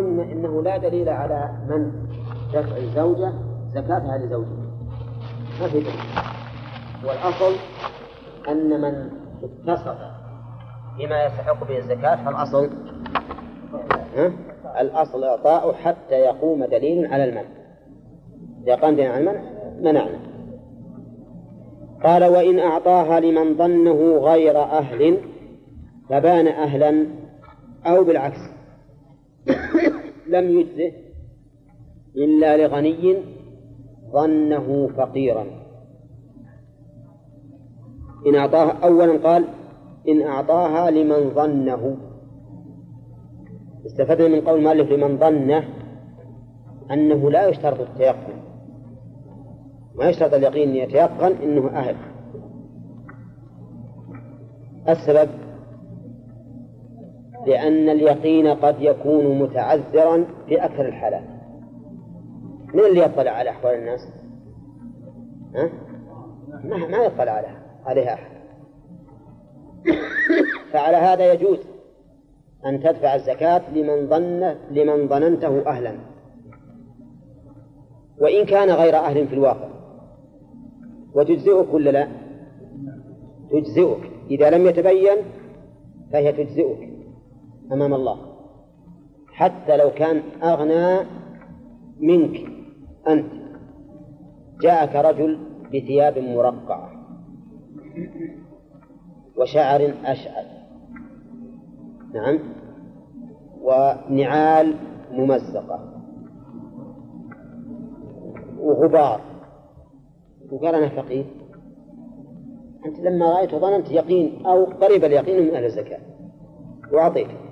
المهم إنه لا دليل على من دفع الزوجه زكاتها لزوجها ما في دليل. والأصل أن من اتصف بما يستحق به الزكاة فالأصل ها؟ الأصل اعطاؤه حتى يقوم دليل على المنع. إذا قام دليل على المنع منعنا. قال وإن أعطاها لمن ظنه غير أهل فبان أهلا أو بالعكس. لم يجزه إلا لغني ظنه فقيرا. إن أعطاها أولا قال إن أعطاها لمن ظنه. استفدنا من قول المؤلف لمن ظنه أنه لا يشترط التيقن. ما يشترط اليقين أن يتيقن أنه أهل. السبب لأن اليقين قد يكون متعذرا في أكثر الحالات من اللي يطلع على أحوال الناس؟ ها؟ ما يطلع عليها عليها أحد فعلى هذا يجوز أن تدفع الزكاة لمن ظن لمن ظننته أهلا وإن كان غير أهل في الواقع وتجزئك ولا لا؟ تجزئك إذا لم يتبين فهي تجزئك أمام الله. حتى لو كان أغنى منك أنت جاءك رجل بثياب مرقعة وشعر أشعل. نعم. ونعال ممزقة. وغبار. وقال أنا فقير. أنت لما رأيته ظننت يقين أو قريب اليقين من أهل الزكاة. وأعطيته.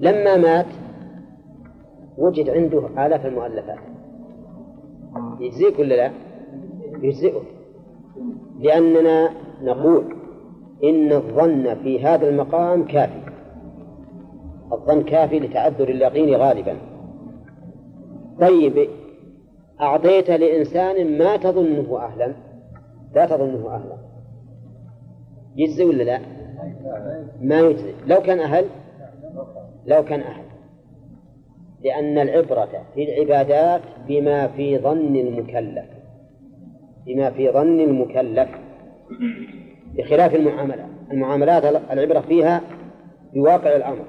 لما مات وجد عنده آلاف المؤلفات. يجزيك ولا لا؟ يجزئك. لأننا نقول إن الظن في هذا المقام كافي. الظن كافي لتعذر اليقين غالبا. طيب أعطيت لإنسان ما تظنه أهلا؟ لا تظنه أهلا. يجزي ولا لا؟ ما يجزي لو كان أهل لو كان أهل لأن العبرة في العبادات بما في ظن المكلف. بما في ظن المكلف. بخلاف المعاملات المعاملات العبرة فيها بواقع الأمر.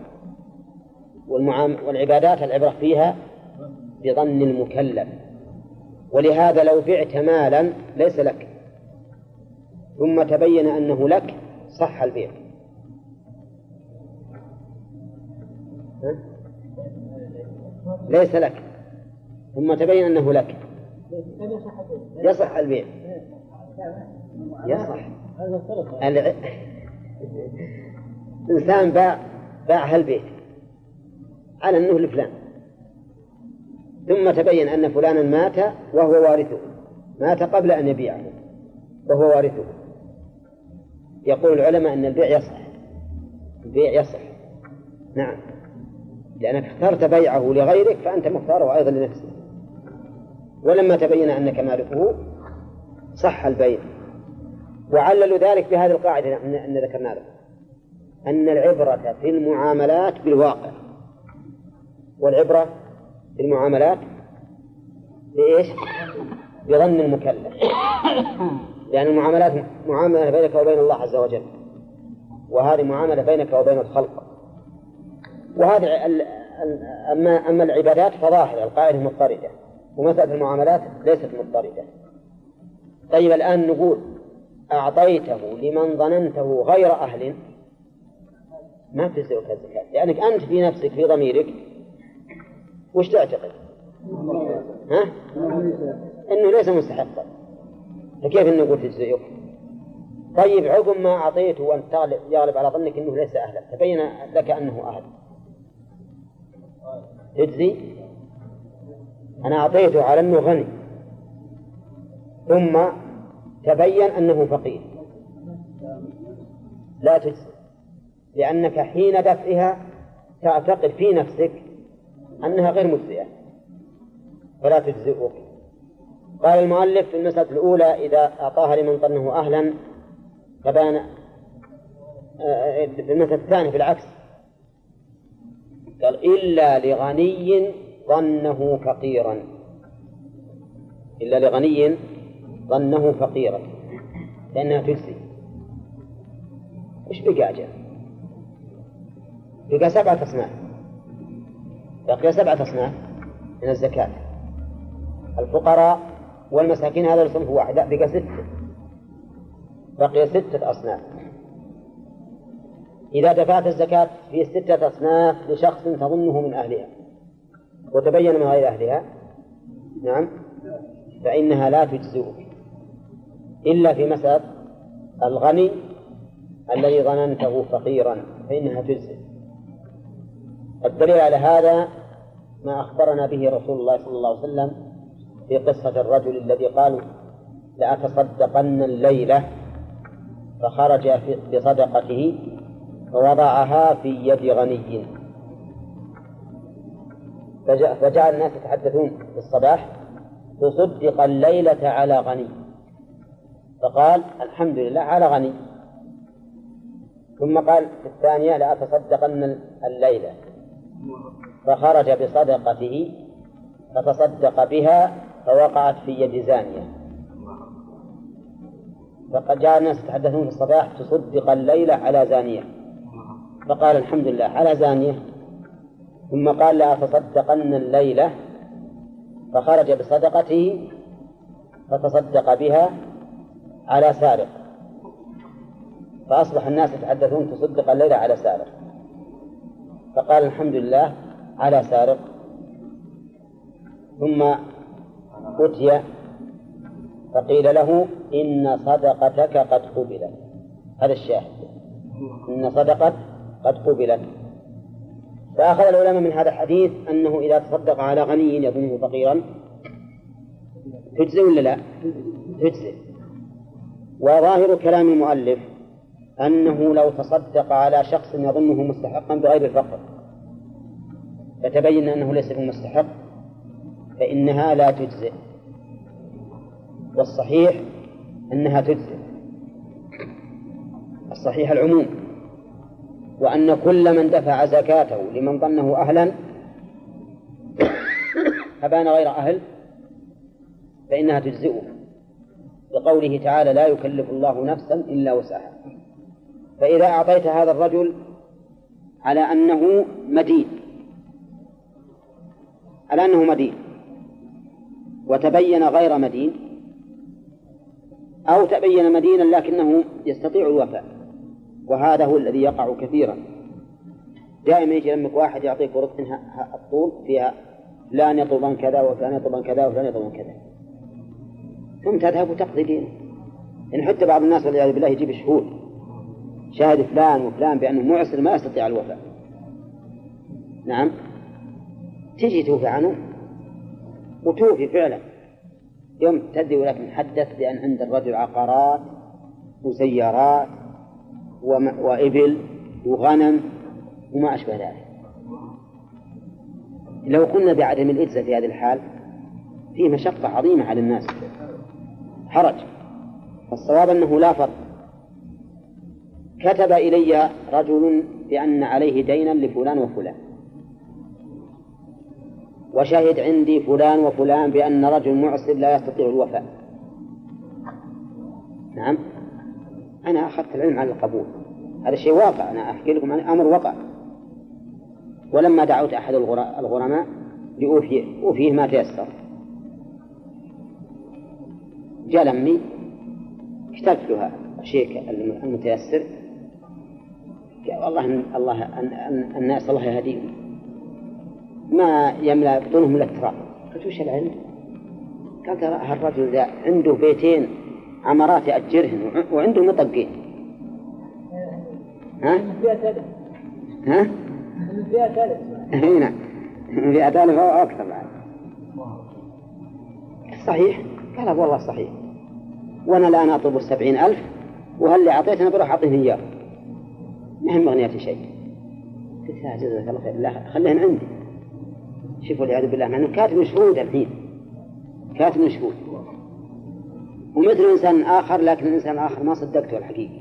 والعبادات العبرة فيها بظن المكلف. ولهذا لو بعت مالا ليس لك. ثم تبين أنه لك صح البيع. ليس لك. ثم تبين أنه لك. يصح البيع. يصح. إنسان باع باع هالبيت على أنه لفلان. ثم تبين أن فلانا مات وهو وارثه. مات قبل أن يبيعه وهو وارثه. يقول العلماء أن البيع يصح. البيع يصح. نعم. لأنك اخترت بيعه لغيرك فأنت مختاره أيضا لنفسك. ولما تبين أنك مالكه صح البيع. وعللوا ذلك بهذه القاعدة أن ذكرنا لكم أن العبرة في المعاملات بالواقع. والعبرة في المعاملات بإيش؟ بظن المكلف. لأن المعاملات معاملة بينك وبين الله عز وجل. وهذه معاملة بينك وبين الخلق. وهذه أما أما العبادات فظاهرة القاعدة مضطردة. ومسألة المعاملات ليست مضطردة. طيب الآن نقول أعطيته لمن ظننته غير أهل. ما تجزئك الزكاة لأنك أنت في نفسك في ضميرك. وش تعتقد؟ ها؟ أنه ليس مستحقا. فكيف نقول تجزئك؟ طيب عقب ما أعطيته وأنت يغلب على ظنك أنه ليس أهلا. تبين لك أنه أهل. تجزي أنا أعطيته على أنه غني. ثم تبين أنه فقير. لا تجزي. لأنك حين دفعها تعتقد في نفسك أنها غير مجزئة. فلا تجزئك. قال المؤلف في المسألة الأولى إذا أعطاها لمن ظنه أهلا فبان آه، في المسألة الثانية بالعكس قال إلا لغني ظنه فقيرا. إلا لغني ظنه فقيرا. لأنها تجزي إيش بقى أجل؟ بقى سبعة أصناف. بقي سبعة أصناف من الزكاة. الفقراء والمساكين هذا الصنف واحد بقى ستة. بقي ستة أصناف. إذا دفعت الزكاة في ستة أصناف لشخص تظنه من أهلها. وتبين من غير أهلها. نعم. فإنها لا تجزئك إلا في مسألة الغني الذي ظننته فقيرا. فإنها تجزئ. الدليل على هذا ما أخبرنا به رسول الله صلى الله عليه وسلم في قصة الرجل الذي قال لأتصدقن الليلة فخرج بصدقته فوضعها في يد غني. فجعل الناس يتحدثون في الصباح تصدق الليلة على غني. فقال الحمد لله على غني. ثم قال في الثانية لأتصدقن الليلة. فخرج بصدقته فتصدق بها فوقعت في يد زانية. فقد جاء الناس يتحدثون في الصباح تصدق الليلة على زانية. فقال الحمد لله على زانية. ثم قال لأتصدقن الليلة. فخرج بصدقته فتصدق بها على سارق. فأصبح الناس يتحدثون تصدق الليلة على سارق. فقال الحمد لله على سارق. ثم أتي فقيل له إن صدقتك قد قبلت. هذا الشاهد. إن صدقت قد قبلت. فأخذ العلماء من هذا الحديث أنه إذا تصدق على غني يظنه فقيرا. تجزي ولا لا؟ تجزي وظاهر كلام المؤلف أنه لو تصدق على شخص يظنه مستحقا بغير الفقر فتبين أنه ليس بمستحق فإنها لا تجزئ. والصحيح أنها تجزئ. الصحيح العموم. وأن كل من دفع زكاته لمن ظنه أهلا فبان غير أهل فإنها تجزئه. لقوله تعالى لا يكلف الله نفسا إلا وسعها. فإذا أعطيت هذا الرجل على أنه مدين على أنه مدين وتبين غير مدين أو تبين مدينا لكنه يستطيع الوفاء. وهذا هو الذي يقع كثيرا. دائما يجي لمك واحد يعطيك ورقة الطول فيها فلان يطلبان كذا وفلان يطلبان كذا وفلان يطلبان كذا. ثم تذهب وتقضي دينه يعني حتى بعض الناس والعياذ بالله يجيب شهود. شاهد فلان وفلان بأنه معسر ما يستطيع الوفاء. نعم. تجي توفي عنه وتوفي فعلا. يوم تدري ولكن حدث بأن عند الرجل عقارات وسيارات وإبل وغنم وما أشبه ذلك. لو قلنا بعدم الإجزاء في هذه الحال فيه مشقة عظيمة على الناس. حرج. فالصواب أنه لا فرق. كتب إلي رجل بأن عليه دينا لفلان وفلان. وشهد عندي فلان وفلان بأن رجل معسر لا يستطيع الوفاء. نعم؟ أنا أخذت العلم على القبول. هذا شيء واقع. أنا أحكي لكم عن أمر وقع. ولما دعوت أحد الغرماء لأوفيه أوفيه ما تيسر. جاء لمي كتبت له الشيء المتيسر. قال والله الله الناس الله يهديهم. ما يملا بطونهم إلا التراب. قلت وش العلم؟ قال ترى هالرجل ذا عنده بيتين. عمارات يأجرهن وعنده مطقين ها؟ ها؟ فئة ألف هنا فئة ألف أو أكثر بعد. صحيح؟ قال والله صحيح. وأنا الآن أطلب السبعين ألف وهل اللي أعطيتنا بروح أعطيه إياه. ما هي مغنية شيء. قلت يا جزاك الله خير. لا خليهن عندي. شوفوا والعياذ بالله مع إنه كاتب شهود الحين. كاتب شهود ومثل إنسان آخر لكن الانسان الآخر ما صدقته الحقيقة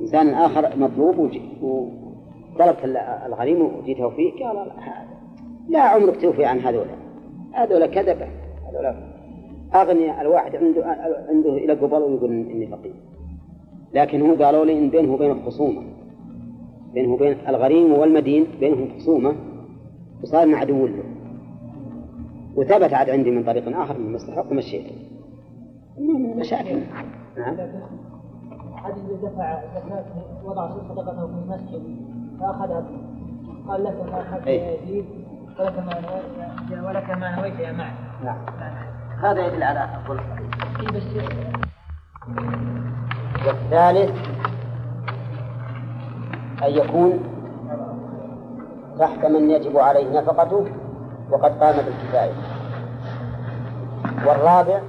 إنسان آخر مطلوب و... طلبت الغريم وجيت فيه قال لا عمرك توفي عن هذولا هذولا كذبة هذولا أغنياء الواحد عنده عنده إلى قبل ويقول إني فقير. لكن هو قالوا لي إن بينه وبين خصومة بينه وبين الغريم والمدين بينهم خصومة وصار عدو له. وثبت عاد عندي من طريق آخر من مستحق ومشيته مشاكل. نعم. حد دفع زكاة وضع صدقته في المسجد فأخذها. قال لك ما أخذت يا يزيد ولك ما ولك ما نويت يا معي نعم. هذا يدل على أقول والثالث أن يكون تحت من يجب عليه نفقته وقد قام بالكفاية. والرابع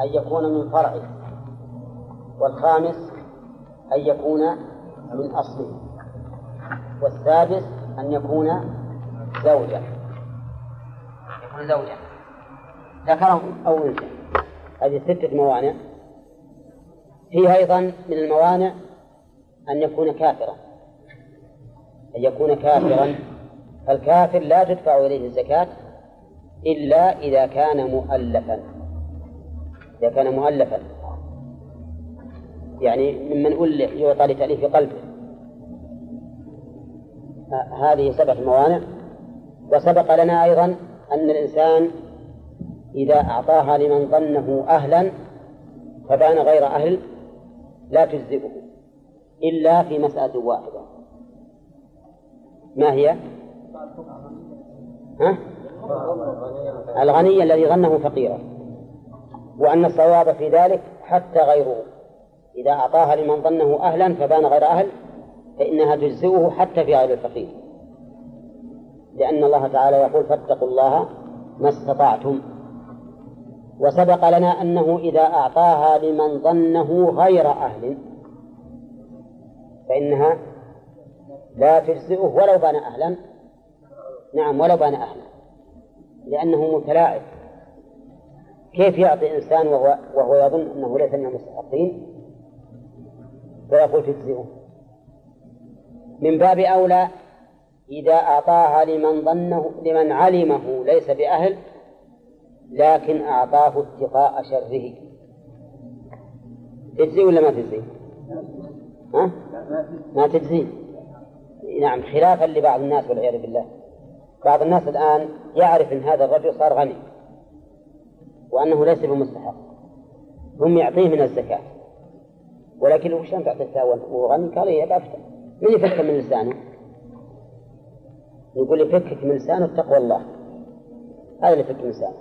أن يكون من فرعه. والخامس أن يكون من أصله. والسادس أن يكون زوجا يكون زوجا ذكره أو أنثى هذه ستة موانع. فيها أيضا من الموانع أن يكون كافرا. أن يكون كافرا. فالكافر لا تدفع إليه الزكاة إلا إذا كان مؤلفا. إذا كان مؤلفا. يعني ممن ألف يعطى لتأليف قلبه. هذه سبعة موانع. وسبق لنا أيضا أن الإنسان إذا أعطاها لمن ظنه أهلا فبان غير أهل لا تجزئه إلا في مسألة واحدة. ما هي؟ ها؟ الغني الذي ظنه فقيرا. وأن الصواب في ذلك حتى غيره. إذا أعطاها لمن ظنه أهلا فبان غير أهل فإنها تجزئه حتى في غير الفقير. لأن الله تعالى يقول فاتقوا الله ما استطعتم. وسبق لنا أنه إذا أعطاها لمن ظنه غير أهل فإنها لا تجزئه ولو بان أهلا. نعم ولو بان أهلا. لأنه متلاعب. كيف يعطي إنسان وهو, وهو يظن أنه ليس من المستحقين؟ ويقول تجزئه. من باب أولى إذا أعطاها لمن ظنه لمن علمه ليس بأهل لكن أعطاه اتقاء شره. تجزي ولا ما تجزي؟ ها؟ ما تجزي نعم خلافا لبعض الناس والعياذ بالله. بعض الناس الآن يعرف أن هذا الرجل صار غني. وأنه ليس بمستحق. هم يعطيه من الزكاة. ولكن وش أنت وهو غني؟ قال إيه بأفتح من يفك من لسانه؟ يقول يفكك من لسانه تقوى الله. هذا اللي يفك من لسانه.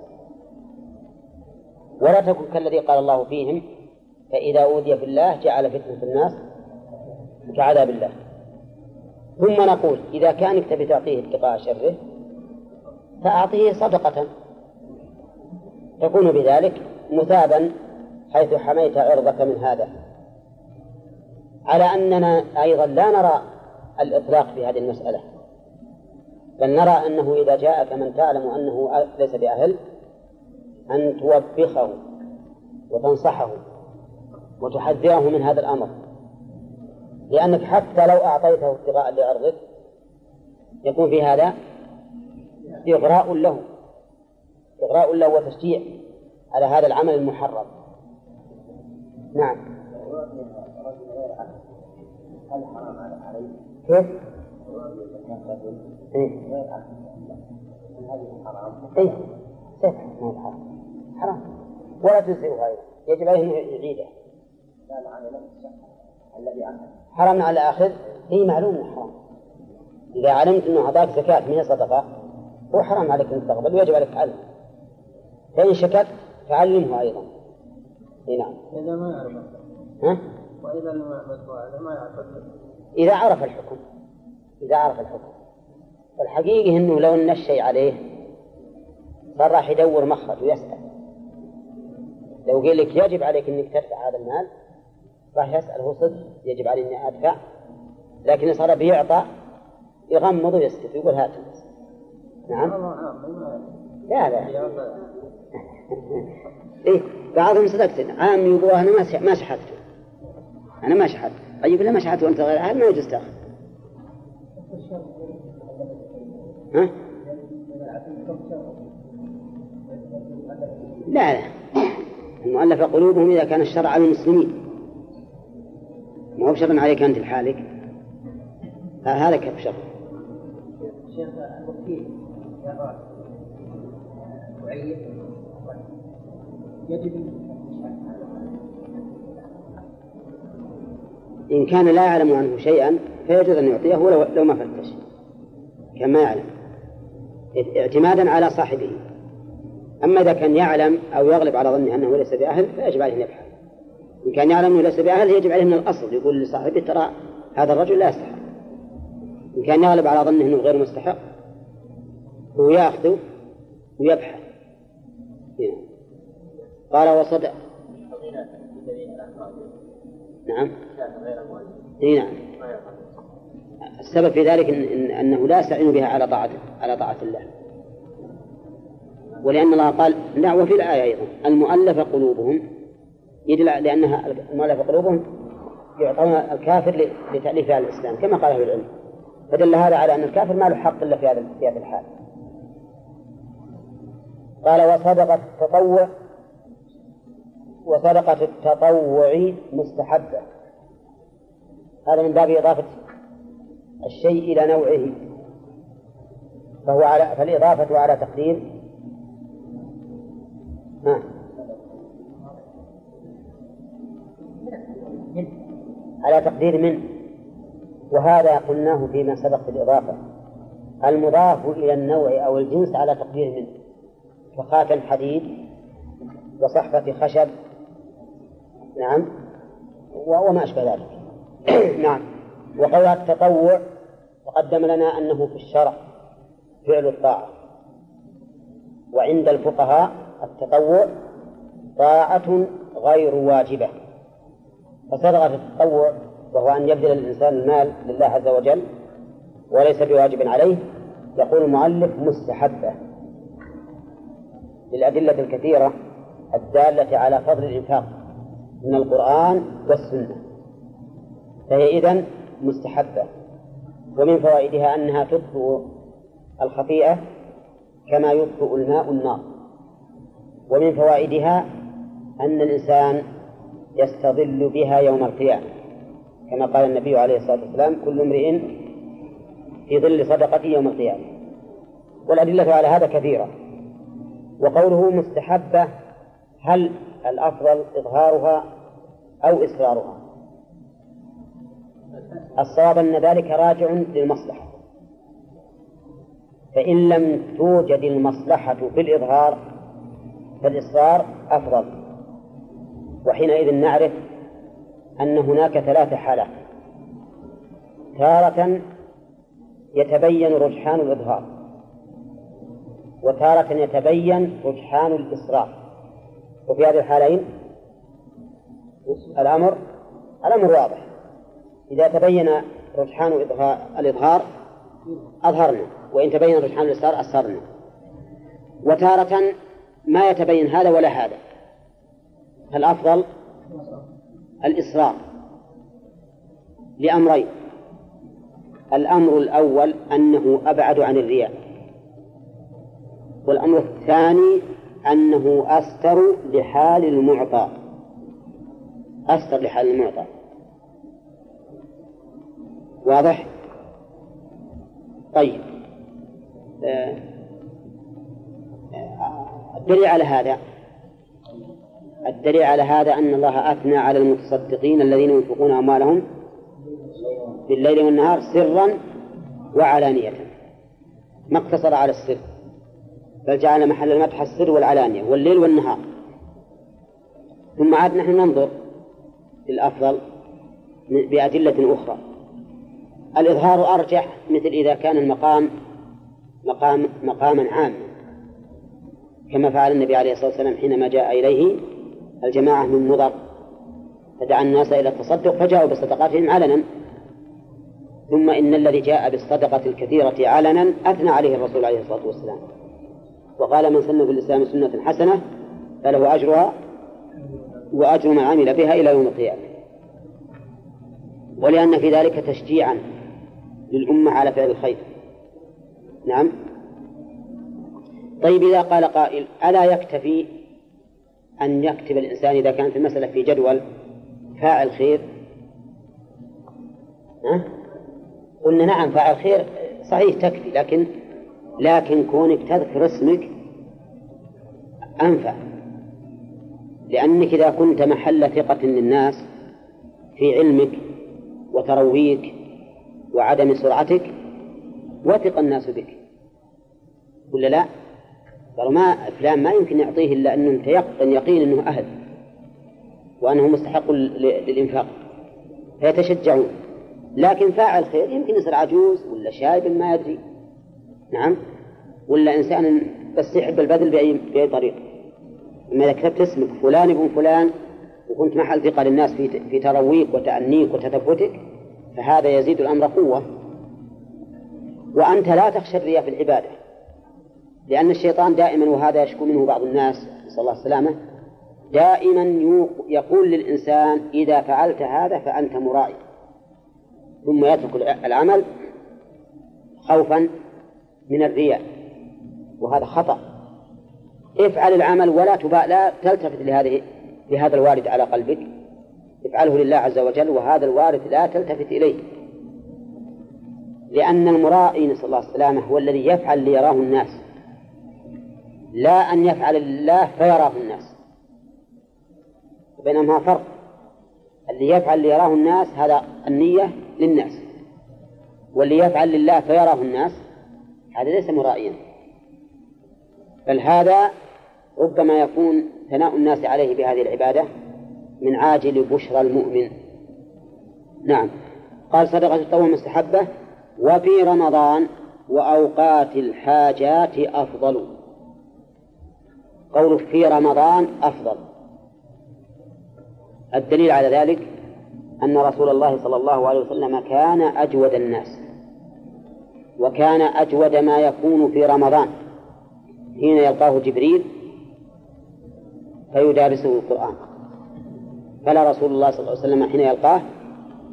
ولا تكن كالذي قال الله فيهم فإذا أوذي في الله جعل فتنة الناس كعذاب الله. ثم نقول إذا كانك تبي تعطيه اتقاء شره فأعطيه صدقة. تكون بذلك مثابا حيث حميت عرضك من هذا. على أننا أيضا لا نرى الإطلاق في هذه المسألة بل نرى أنه إذا جاءك من تعلم أنه ليس بأهل أن توبخه وتنصحه وتحذره من هذا الأمر. لأنك حتى لو أعطيته ابتغاء لعرضك يكون في هذا إغراء له. إغراء له وتشجيع على هذا العمل المحرم نعم؟ كيف؟ إيه؟ إيه؟ حرام؟ حرام ولا تجزئه أيضا يجب عليه أن يعيده حرام على الآخر هي معلوم أنه حرام إذا علمت أنه أعطاك زكاة من صدقة هو حرام عليك أن تقبل ويجب عليك تعلم فإن شكت فعلمه أيضا. إي نعم. إذا ما يعرف. ها؟ وإذا ما يعرف. إذا عرف الحكم. إذا عرف الحكم. والحقيقة أنه لو نشي عليه صار راح يدور مخرج ويسأل. لو قال لك يجب عليك إنك تدفع هذا المال راح يسأل. هو صدق يجب علي إني أدفع. لكن صار بيعطى يغمض ويسكت ويقول هات نعم. لا لا. إيه بعضهم صدقت عام يقول أنا ما ما شحذته أنا ما شحذت طيب لا ما شحذت وأنت غير أهل ما يجوز تأخذ. ها؟ لا لا. المؤلفة قلوبهم إذا كان الشرع على المسلمين ما هو بشر عليك أنت لحالك هذا كيف شر شيخ الوكيل إن كان لا يعلم عنه شيئا فيجوز أن يعطيه ولو لو ما فتش كان ما يعلم. اعتمادا على صاحبه. أما إذا كان يعلم أو يغلب على ظنه أنه ليس بأهل فيجب عليه أن يبحث. إن كان يعلم أنه ليس بأهل يجب عليه من الأصل. يقول لصاحبه ترى هذا الرجل لا يستحق. إن كان يغلب على ظنه أنه غير مستحق هو يأخذه ويبحث. قال وصدق. نعم. إي نعم. السبب في ذلك إن, إن أنه لا يستعين بها على طاعة على طاعة الله. ولأن الله قال لا وفي الآية أيضا. المؤلف قلوبهم. يدل لأنها المؤلف قلوبهم يعطون الكافر لتأليف على الإسلام كما قال أهل العلم. فدل هذا على أن الكافر ما له حق إلا في هذا في هذه الحال. قال وصدقة التطوع وصدقة التطوع مستحبة. هذا من باب إضافة الشيء إلى نوعه فهو على فالإضافة على تقدير. ها على تقدير من؟ وهذا قلناه فيما سبق في الإضافة. المضاف إلى النوع أو الجنس على تقدير منه كخاتم حديد وصحفة خشب نعم. وما أشبه ذلك. نعم. وقولها التطوع تقدم لنا أنه في الشرع فعل الطاعة. وعند الفقهاء التطوع طاعة غير واجبة. فصدقة التطوع وهو أن يبذل الإنسان المال لله عز وجل وليس بواجب عليه يقول المؤلف مستحبة. للأدلة الكثيرة الدالة على فضل الإنفاق. من القرآن والسنة. فهي إذن مستحبة. ومن فوائدها أنها تطفئ الخطيئة كما يطفئ الماء النار. ومن فوائدها أن الإنسان يستظل بها يوم القيامة. كما قال النبي عليه الصلاة والسلام كل امرئ في ظل صدقته يوم القيامة. والأدلة على هذا كثيرة. وقوله مستحبة هل الأفضل إظهارها أو إسرارها الصواب أن ذلك راجع للمصلحة. فإن لم توجد المصلحة في الإظهار فالإصرار أفضل. وحينئذ نعرف أن هناك ثلاث حالات. تارة يتبين رجحان الإظهار وتارة يتبين رجحان الإصرار. وفي هذه الحالين الأمر الأمر واضح. إذا تبين رجحان الإظهار أظهرنا. وإن تبين رجحان الإصرار أسرنا وتارة ما يتبين هذا ولا هذا. فالأفضل الإصرار لأمرين. الأمر الأول أنه أبعد عن الرياء. والأمر الثاني أنه أستر لحال المعطى. أستر لحال المعطى. واضح؟ طيب. آه، آه، الدليل على هذا. الدليل على هذا أن الله أثنى على المتصدقين الذين ينفقون أموالهم بالليل والنهار سرا وعلانية. ما اقتصر على السر؟ بل جعل محل المدح السر والعلانية والليل والنهار. ثم عاد نحن ننظر للأفضل بأدلة أخرى. الإظهار أرجح مثل إذا كان المقام مقام مقاما عاما. كما فعل النبي عليه الصلاة والسلام حينما جاء إليه الجماعة من مضر فدعا الناس إلى التصدق فجاءوا بصدقاتهم علنا. ثم إن الذي جاء بالصدقة الكثيرة علنا أثنى عليه الرسول عليه الصلاة والسلام. وقال من سن في الإسلام سنة حسنة فله أجرها وأجر من عمل بها إلى يوم القيامة. ولأن في ذلك تشجيعا للأمة على فعل الخير. نعم. طيب إذا قال قائل ألا يكتفي أن يكتب الإنسان إذا كانت المسألة في جدول فاعل خير؟ ها؟ قلنا نعم فاعل خير صحيح تكفي لكن لكن كونك تذكر اسمك أنفع. لأنك إذا كنت محل ثقة للناس في علمك وترويك وعدم سرعتك وثق الناس بك. ولا لا؟ قالوا ما فلان ما يمكن يعطيه إلا أنه متيقن يقين أنه أهل وأنه مستحق للإنفاق. فيتشجعون. لكن فاعل خير يمكن يصير عجوز ولا شايب ما يدري. نعم. ولا إنسان بس يحب البذل بأي, بأي طريقة أما إذا كتبت اسمك فلان ابن فلان وكنت محل ثقة للناس في في ترويك وتأنيك وتثبتك فهذا يزيد الأمر قوة. وأنت لا تخشى الرياء في العبادة لأن الشيطان دائما وهذا يشكو منه بعض الناس نسأل الله السلامة دائما يقول للإنسان إذا فعلت هذا فأنت مرائي ثم يترك العمل خوفا من الرياء وهذا خطأ. افعل العمل ولا تبا لا تلتفت لهذه لهذا الوارد على قلبك. افعله لله عز وجل وهذا الوارد لا تلتفت إليه. لأن المرائي نسأل الله السلامة هو الذي يفعل ليراه الناس. لا أن يفعل لله فيراه الناس. بينما فرق. اللي يفعل ليراه الناس هذا النية للناس. واللي يفعل لله فيراه الناس هذا ليس مرائيا بل هذا ربما يكون ثناء الناس عليه بهذه العبادة من عاجل بشرى المؤمن. نعم. قال صدقة التطوع مستحبة. وفي رمضان وأوقات الحاجات أفضل. قوله في رمضان أفضل. الدليل على ذلك أن رسول الله صلى الله عليه وسلم كان أجود الناس. وكان أجود ما يكون في رمضان. حين يلقاه جبريل فيدارسه القرآن. فلا رسول الله صلى الله عليه وسلم حين يلقاه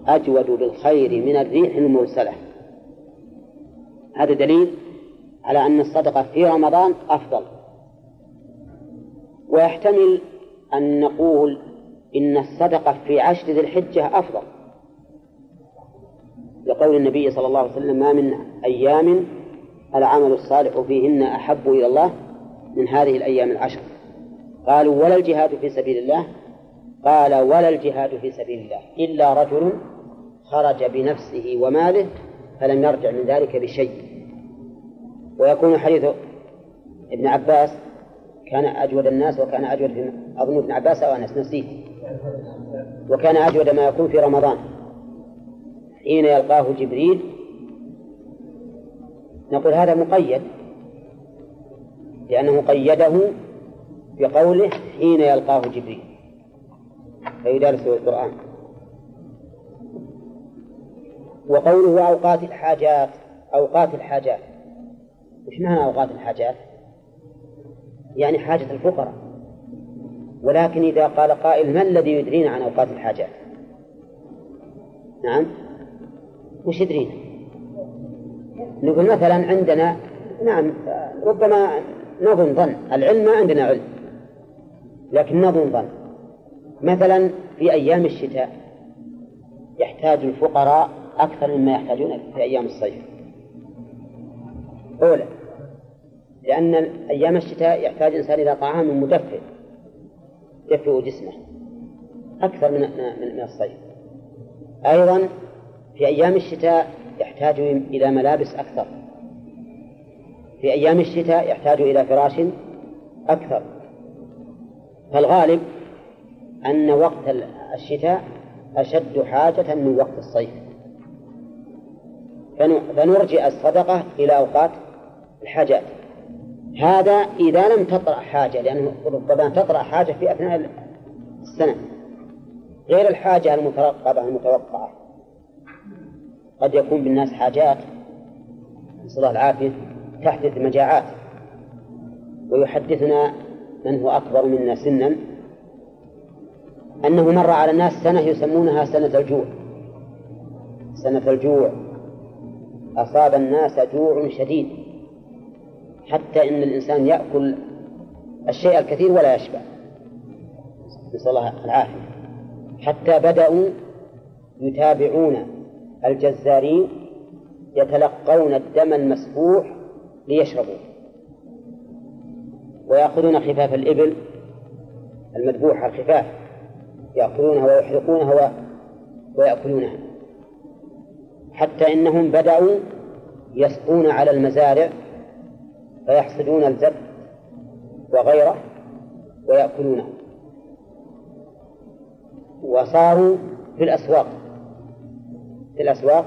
أجود بالخير من الريح المرسلة. هذا دليل على أن الصدقة في رمضان أفضل. ويحتمل أن نقول إن الصدقة في عشر ذي الحجة أفضل. لقول النبي صلى الله عليه وسلم ما من أيام العمل الصالح فيهن أحب إلى الله من هذه الأيام العشر. قالوا ولا الجهاد في سبيل الله؟ قال ولا الجهاد في سبيل الله إلا رجل خرج بنفسه وماله فلم يرجع من ذلك بشيء. ويكون حديث ابن عباس كان أجود الناس وكان أجود في أظن ابن عباس أو أنس نسيت. وكان أجود ما يكون في رمضان. حين يلقاه جبريل نقول هذا مقيد لأنه قيده بقوله حين يلقاه جبريل فيدرسه القرآن وقوله أوقات الحاجات أوقات الحاجات وش معنى أوقات الحاجات؟ يعني حاجة الفقراء ولكن إذا قال قائل ما الذي يدرينا عن أوقات الحاجات؟ نعم وش يدرينا؟ نقول مثلا عندنا نعم ربما نظن ظن. العلم ما عندنا علم لكن نظن ظن. مثلا في أيام الشتاء يحتاج الفقراء أكثر مما يحتاجون في أيام الصيف. أولا لأن أيام الشتاء يحتاج الإنسان إلى طعام مدفئ يدفئ جسمه أكثر من من الصيف. أيضا في أيام الشتاء يحتاج إلى ملابس أكثر. في أيام الشتاء يحتاج إلى فراش أكثر. فالغالب أن وقت الشتاء أشد حاجة من وقت الصيف. فنرجع الصدقة إلى أوقات الحاجات. هذا إذا لم تطرأ حاجة لأنه ربما تطرأ حاجة في أثناء السنة. غير الحاجة المترقبة المتوقعة. قد يكون بالناس حاجات نسأل الله العافية تحدث مجاعات. ويحدثنا من هو أكبر منا سنا. أنه مر على الناس سنة يسمونها سنة الجوع. سنة الجوع. أصاب الناس جوع شديد. حتى إن الإنسان يأكل الشيء الكثير ولا يشبع. نسأل الله العافية. حتى بدأوا يتابعون الجزارين يتلقون الدم المسفوح ليشربوه ويأخذون خفاف الإبل المذبوحة الخفاف يأكلونها ويحرقونها ويأكلونها. حتى إنهم بدأوا يسقون على المزارع فيحصدون الزب وغيره ويأكلونه. وصاروا في الأسواق. في الأسواق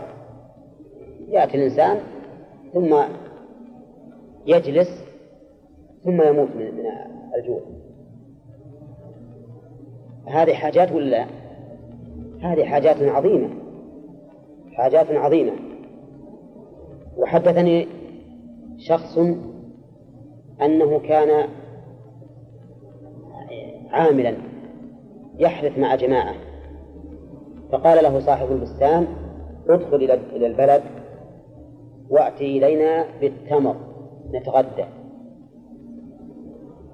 يأتي الإنسان ثم يجلس ثم يموت من الجوع. هذه حاجات ولا هذه حاجات عظيمة. حاجات عظيمة. وحدثني شخص أنه كان عاملا يحدث مع جماعة فقال له صاحب البستان ادخل إلى البلد وأتي إلينا بالتمر نتغدى.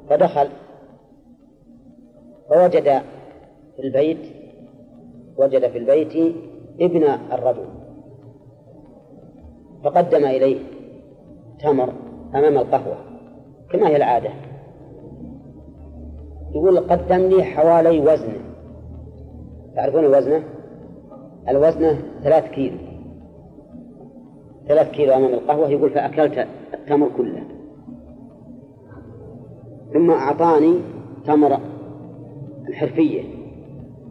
فدخل فوجد في البيت وجد في البيت ابن الرجل. فقدم إليه تمر أمام القهوة كما هي العادة. يقول قدم لي حوالي وزنه. تعرفون وزنه؟ الوزنة ثلاث كيلو. ثلاث كيلو أمام القهوة يقول فأكلت التمر كله. ثم أعطاني تمر الحرفية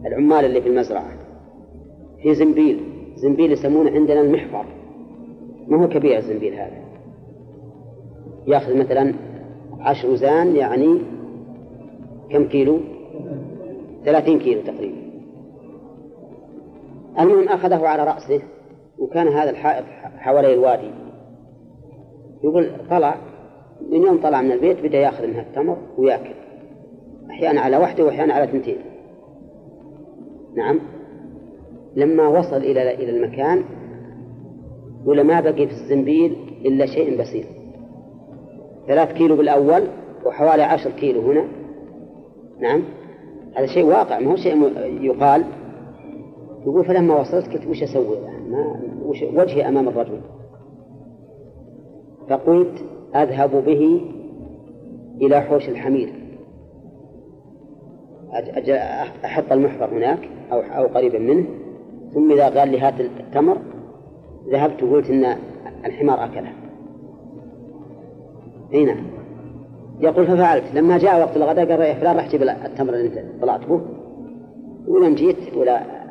العمال اللي في المزرعة. في زنبيل زنبيل يسمونه عندنا المحفر. ما هو كبير الزنبيل هذا؟ يأخذ مثلا عشر وزان يعني كم كيلو؟ ثلاثين كيلو تقريبا. المهم أخذه على رأسه وكان هذا الحائط حوالي الوادي. يقول طلع من يوم طلع من البيت بدأ ياخذ منها التمر وياكل. أحيانا على واحدة وأحيانا على اثنتين نعم. لما وصل إلى إلى المكان ولا ما بقي في الزنبيل إلا شيء بسيط. ثلاث كيلو بالأول وحوالي عشر كيلو هنا. نعم. هذا شيء واقع ما هو شيء يقال. يقول فلما وصلت قلت وش أسوي ما وش وجهي أمام الرجل. فقلت أذهب به إلى حوش الحمير. أحط المحفر هناك أو أو قريبا منه. ثم إذا قال لي هات التمر ذهبت وقلت إن الحمار أكله. أي نعم. يقول ففعلت. لما جاء وقت الغداء قال يا فلان رح جيب التمر اللي أنت طلعت به. ولم جيت ولا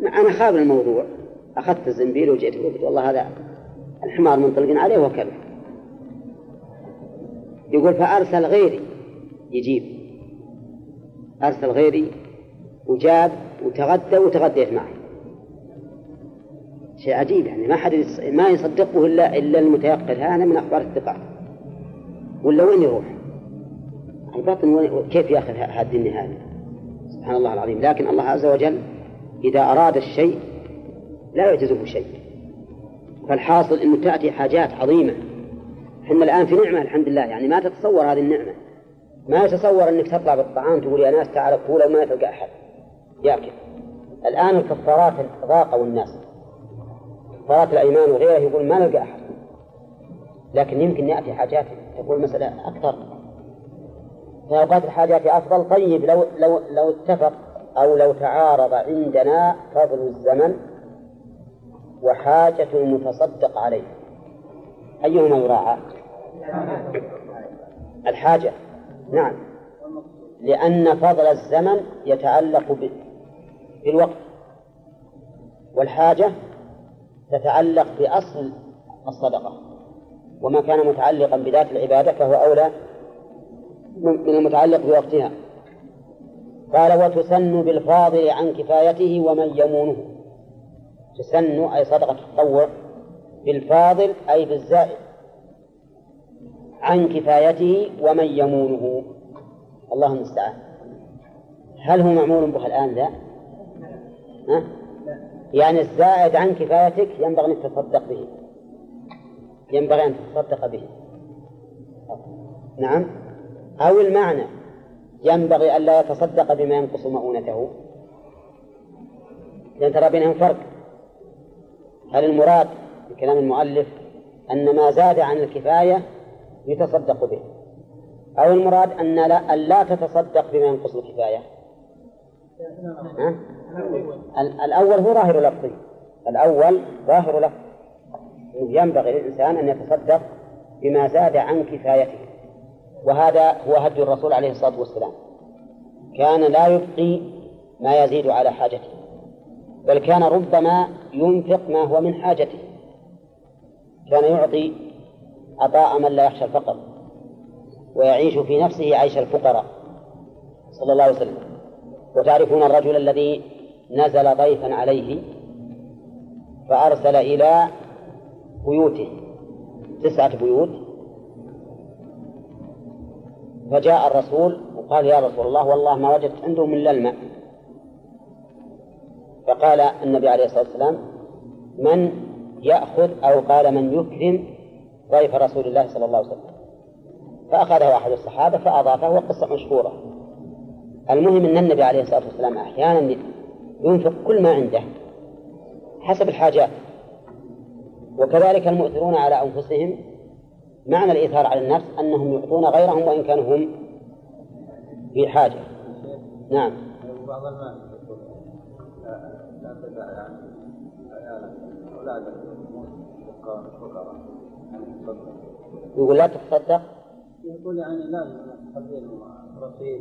أنا خاب الموضوع. أخذت الزنبيل وجيت وقلت والله هذا الحمار منطلق عليه وكله يقول فأرسل غيري. يجيب. أرسل غيري وجاب وتغدى وتغديت معه شيء عجيب يعني ما حد ما يصدقه إلا إلا المتيقظ هذا من أخبار الثقات. ولا وين يروح؟ الباطن كيف يأخذ هذه النهاية؟ سبحان الله العظيم. لكن الله عز وجل إذا أراد الشيء لا يعجزه شيء. فالحاصل أنه تأتي حاجات عظيمة. إحنا الآن في نعمة الحمد لله. يعني ما تتصور هذه النعمة. ما يتصور أنك تطلع بالطعام تقول يا ناس تعالوا كولا وما تلقى أحد. ياكل. الآن الكفارات ضاقوا الناس كفارات الأيمان وغيرها يقول ما نلقى أحد. لكن يمكن يأتي حاجات تقول مسألة أكثر. في أوقات الحاجات أفضل. طيب لو لو لو اتفق أو لو تعارض عندنا فضل الزمن وحاجة المتصدق عليه. أيهما يراعى؟ الحاجة. نعم. لأن فضل الزمن يتعلق بالوقت. والحاجة تتعلق بأصل الصدقة. وما كان متعلقا بذات العبادة فهو أولى من المتعلق بوقتها. قال وتسن بالفاضل عن كفايته ومن يمونه. تسن أي صدقة التطوع بالفاضل أي بالزائد. عن كفايته ومن يمونه. الله المستعان. هل هو معمول به الآن؟ ذا؟ ها؟ يعني الزائد عن كفايتك ينبغي أن تتصدق به. ينبغي أن تتصدق به. نعم. أو المعنى. ينبغي ألا يتصدق بما ينقص مؤونته. لأن ترى بينهم فرق. هل المراد بكلام المؤلف أن ما زاد عن الكفاية يتصدق به؟ أو المراد أن لا, أن لا تتصدق بما ينقص الكفاية؟ الأول هو ظاهر لفظي الأول ظاهر لفظ. ينبغي للإنسان أن يتصدق بما زاد عن كفايته. وهذا هو هدي الرسول عليه الصلاة والسلام. كان لا يبقي ما يزيد على حاجته بل كان ربما ينفق ما هو من حاجته. كان يعطي عطاء من لا يخشى الفقر ويعيش في نفسه عيش الفقراء صلى الله عليه وسلم. وتعرفون الرجل الذي نزل ضيفا عليه فأرسل إلى بيوته تسعة بيوت. فجاء الرسول وقال يا رسول الله والله ما وجدت عندهم إلا الماء. فقال النبي عليه الصلاة والسلام من يأخذ أو قال من يكرم ضيف رسول الله صلى الله عليه وسلم. فأخذه أحد الصحابة فأضافه وقصة مشهورة. المهم أن النبي عليه الصلاة والسلام أحيانا ينفق كل ما عنده حسب الحاجات. وكذلك المؤثرون على أنفسهم معنى الإيثار على النفس أنهم يعطون غيرهم وإن كانوا هم في حاجة. نعم. الناس يقول لا تتصدق. يقول يعني لا تخليهم رصيد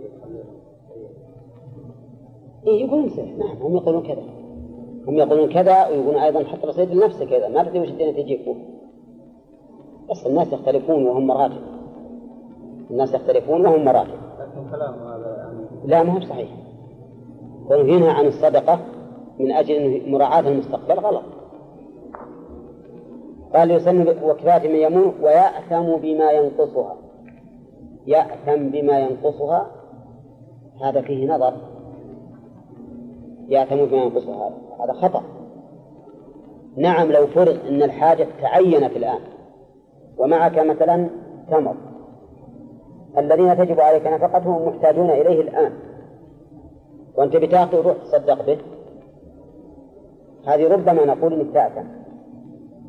إيه يقول امسح نعم هم يقولون كذا. هم يقولون كذا ويقولون أيضا حط رصيد لنفسك كذا ما تدري وش الدنيا تجيك بس الناس يختلفون وهم مراتب. الناس يختلفون وهم مراتب. لكن هذا يعني لا ما هو صحيح. ينهى عن الصدقة من أجل مراعاة المستقبل غلط. قال يسن وكفاية من يمون ويأثم بما ينقصها. يأثم بما ينقصها؟ هذا فيه نظر. يأثم بما ينقصها هذا هذا خطأ. نعم لو فرض أن الحاجة تعينت الآن ومعك مثلا تمر. الذين تجب عليك نفقتهم محتاجون إليه الآن. وأنت بتاخذ روح تصدق به. هذه ربما نقول انك تأثم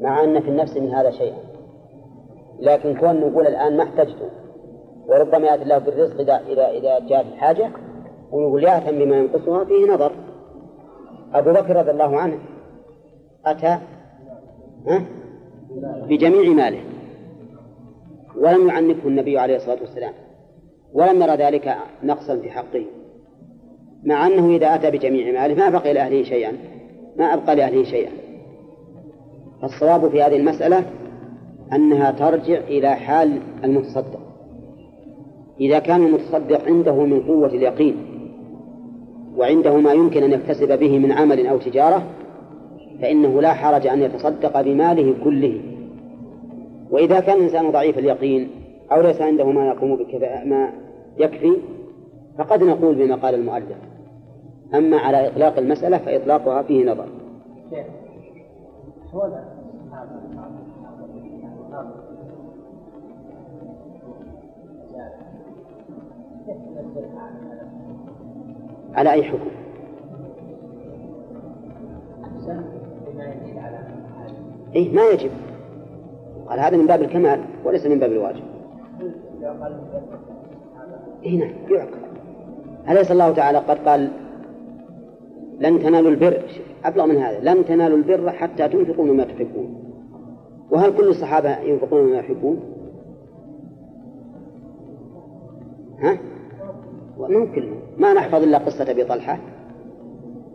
مع أن في النفس من هذا شيئا. لكن كون نقول الآن ما احتجته وربما يأتي الله بالرزق إذا إذا إذا جاءت الحاجة ونقول يأثم بما ينقصها فيه نظر. أبو بكر رضي الله عنه أتى بجميع ماله. ولم يعنفه النبي عليه الصلاة والسلام ولم يرى ذلك نقصا في حقه مع أنه إذا أتى بجميع ماله ما بقي لأهله شيئا ما أبقى لأهله شيئا. الصواب في هذه المسألة أنها ترجع إلى حال المتصدق. إذا كان المتصدق عنده من قوة اليقين وعنده ما يمكن أن يكتسب به من عمل أو تجارة فإنه لا حرج أن يتصدق بماله كله. وإذا كان الإنسان ضعيف اليقين أو ليس عنده ما يقوم ما يكفي فقد نقول بما قال المؤلف. أما على إطلاق المسألة فإطلاقها فيه نظر. على أي حكم؟ إيه ما يجب. قال هذا من باب الكمال وليس من باب الواجب. إيه نعم يعقل. أليس الله تعالى قد قال لن تنالوا البر أبلغ من هذا لن تنالوا البر حتى تنفقوا مما تحبون وهل كل الصحابة ينفقون مما يحبون؟ ها؟ كلهم ما نحفظ إلا قصة أبي طلحة.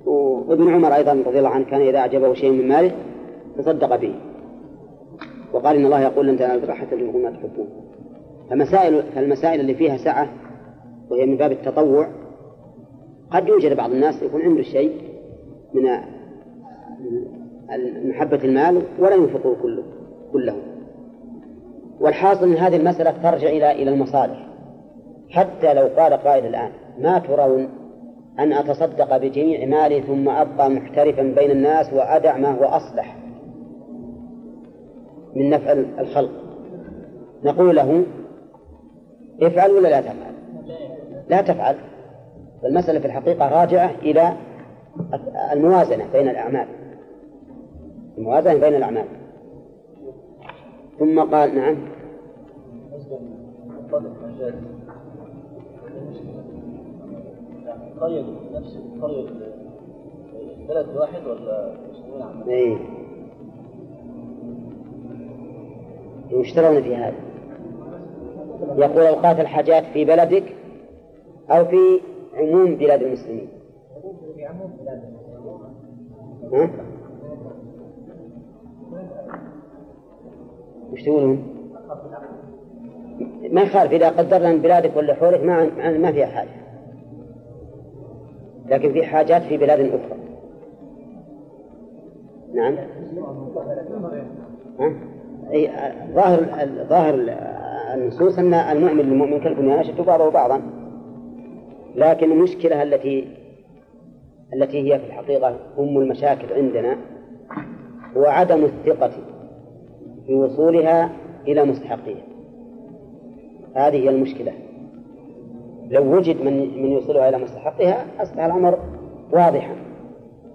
وابن عمر أيضا رضي الله عنه كان إذا أعجبه شيء من ماله تصدق به. وقال إن الله يقول لن تنالوا البر حتى تنفقوا ما تحبون. فمسائل فالمسائل اللي فيها سعة وهي من باب التطوع قد يوجد بعض الناس يكون عنده شيء من محبة المال ولا ينفقه كله كله. والحاصل أن هذه المسألة ترجع إلى إلى المصالح. حتى لو قال قائل الآن ما ترون أن أتصدق بجميع مالي ثم أبقى محترفا بين الناس وأدع ما هو أصلح؟ من نفع الخلق. نقول له افعل ولا لا تفعل؟ لا تفعل. فالمسألة في الحقيقة راجعة إلى الموازنة بين الأعمال. الموازنة بين الأعمال. ثم قال نعم. قرية نفس قرية بلد واحد ولا مسلمين اي يشترون في هذا يقول أوقات الحاجات في بلدك أو في عموم بلاد المسلمين. المسلمين وش تقولون؟ ما يخالف إذا قدرنا من بلادك ولا حولك ما ما فيها حاجة. لكن في حاجات في بلاد أخرى. نعم. ها؟ أي ظاهر ظاهر النصوص أن المؤمن للمؤمن كالبنيان يشد بعضه بعضا. لكن المشكلة التي التي هي في الحقيقة أم المشاكل عندنا هو عدم الثقة في وصولها إلى مستحقها هذه هي المشكلة. لو وجد من من يوصلها إلى مستحقها أصبح الأمر واضحا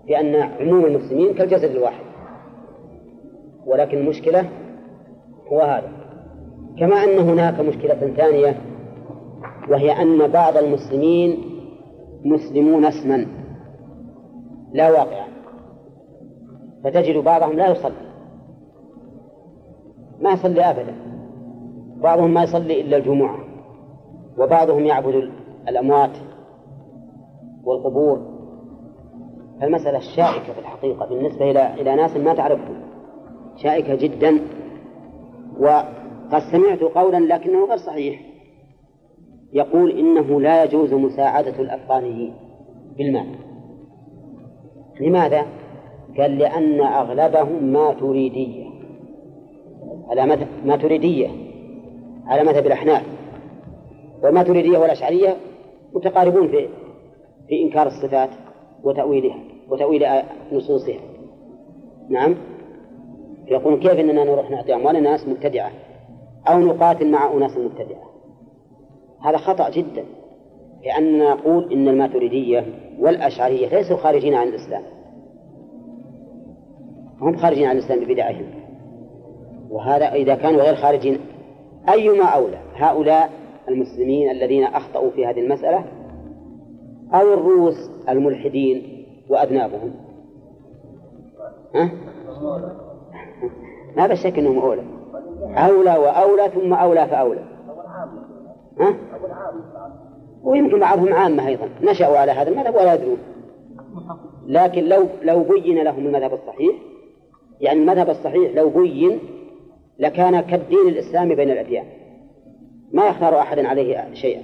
بأن عموم المسلمين كالجسد الواحد. ولكن المشكلة هو هذا كما أن هناك مشكلة ثانية وهي أن بعض المسلمين مسلمون اسما لا واقعا. فتجد بعضهم لا يصلي. ما يصلي أبدا. بعضهم ما يصلي إلا الجمعة. وبعضهم يعبد الأموات والقبور. فالمسألة شائكة في الحقيقة بالنسبة إلى إلى ناس ما تعرفهم. شائكة جدا. وقد سمعت قولا لكنه غير صحيح. يقول إنه لا يجوز مساعدة الأفغانيين بالمال لماذا؟ قال لأن أغلبهم ما تريدية على ما تريدية على مذهب الأحناف. والما تريدية والأشعرية متقاربون في في إنكار الصفات وتأويلها وتأويل نصوصها. نعم؟ يقول كيف إننا نروح نعطي أموال الناس مبتدعة أو نقاتل مع أناس مبتدعة؟ هذا خطأ جدا لاننا نقول إن الماتريدية والأشعرية ليسوا خارجين عن الإسلام. هم خارجين عن الإسلام ببدعهم. وهذا إذا كانوا غير خارجين أيما أولى؟ هؤلاء المسلمين الذين أخطأوا في هذه المسألة أو الروس الملحدين وأذنابهم؟ ها؟ ما بشك أنهم أولى. أولى وأولى ثم أولى فأولى. ها؟ ويمكن بعضهم عامة أيضا. نشأوا على هذا المذهب ولا يدرون. لكن لو لو بين لهم المذهب الصحيح يعني المذهب الصحيح لو بين لكان كالدين الإسلامي بين الأديان. ما يختار أحد عليه شيئا.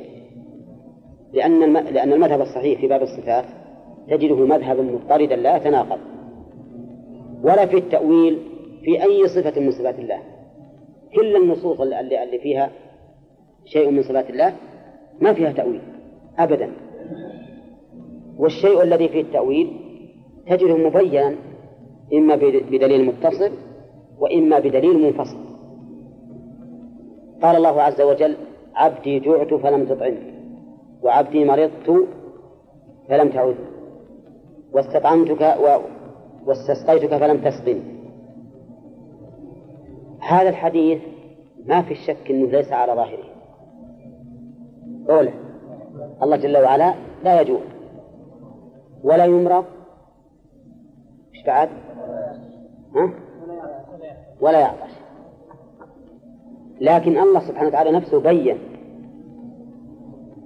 لأن. لأن المذهب الصحيح في باب الصفات تجده مذهبا مضطردا لا يتناقض. ولا في التأويل في أي صفة من صفات الله. كل النصوص اللي, فيها شيء من صفات الله ما فيها تأويل أبدا. والشيء الذي فيه التأويل تجده مبينا إما بدليل متصل وإما بدليل منفصل. قال الله عز وجل عبدي جعت فلم تطعمني وعبدي مرضت فلم تعد واستطعمتك. واستسقيتك فلم تسقني هذا الحديث ما في شك أنه ليس على ظاهره. قوله الله جل وعلا لا يجوع ولا يمرض. إيش بعد؟ ها؟ ولا يعطش. لكن الله سبحانه وتعالى نفسه بين.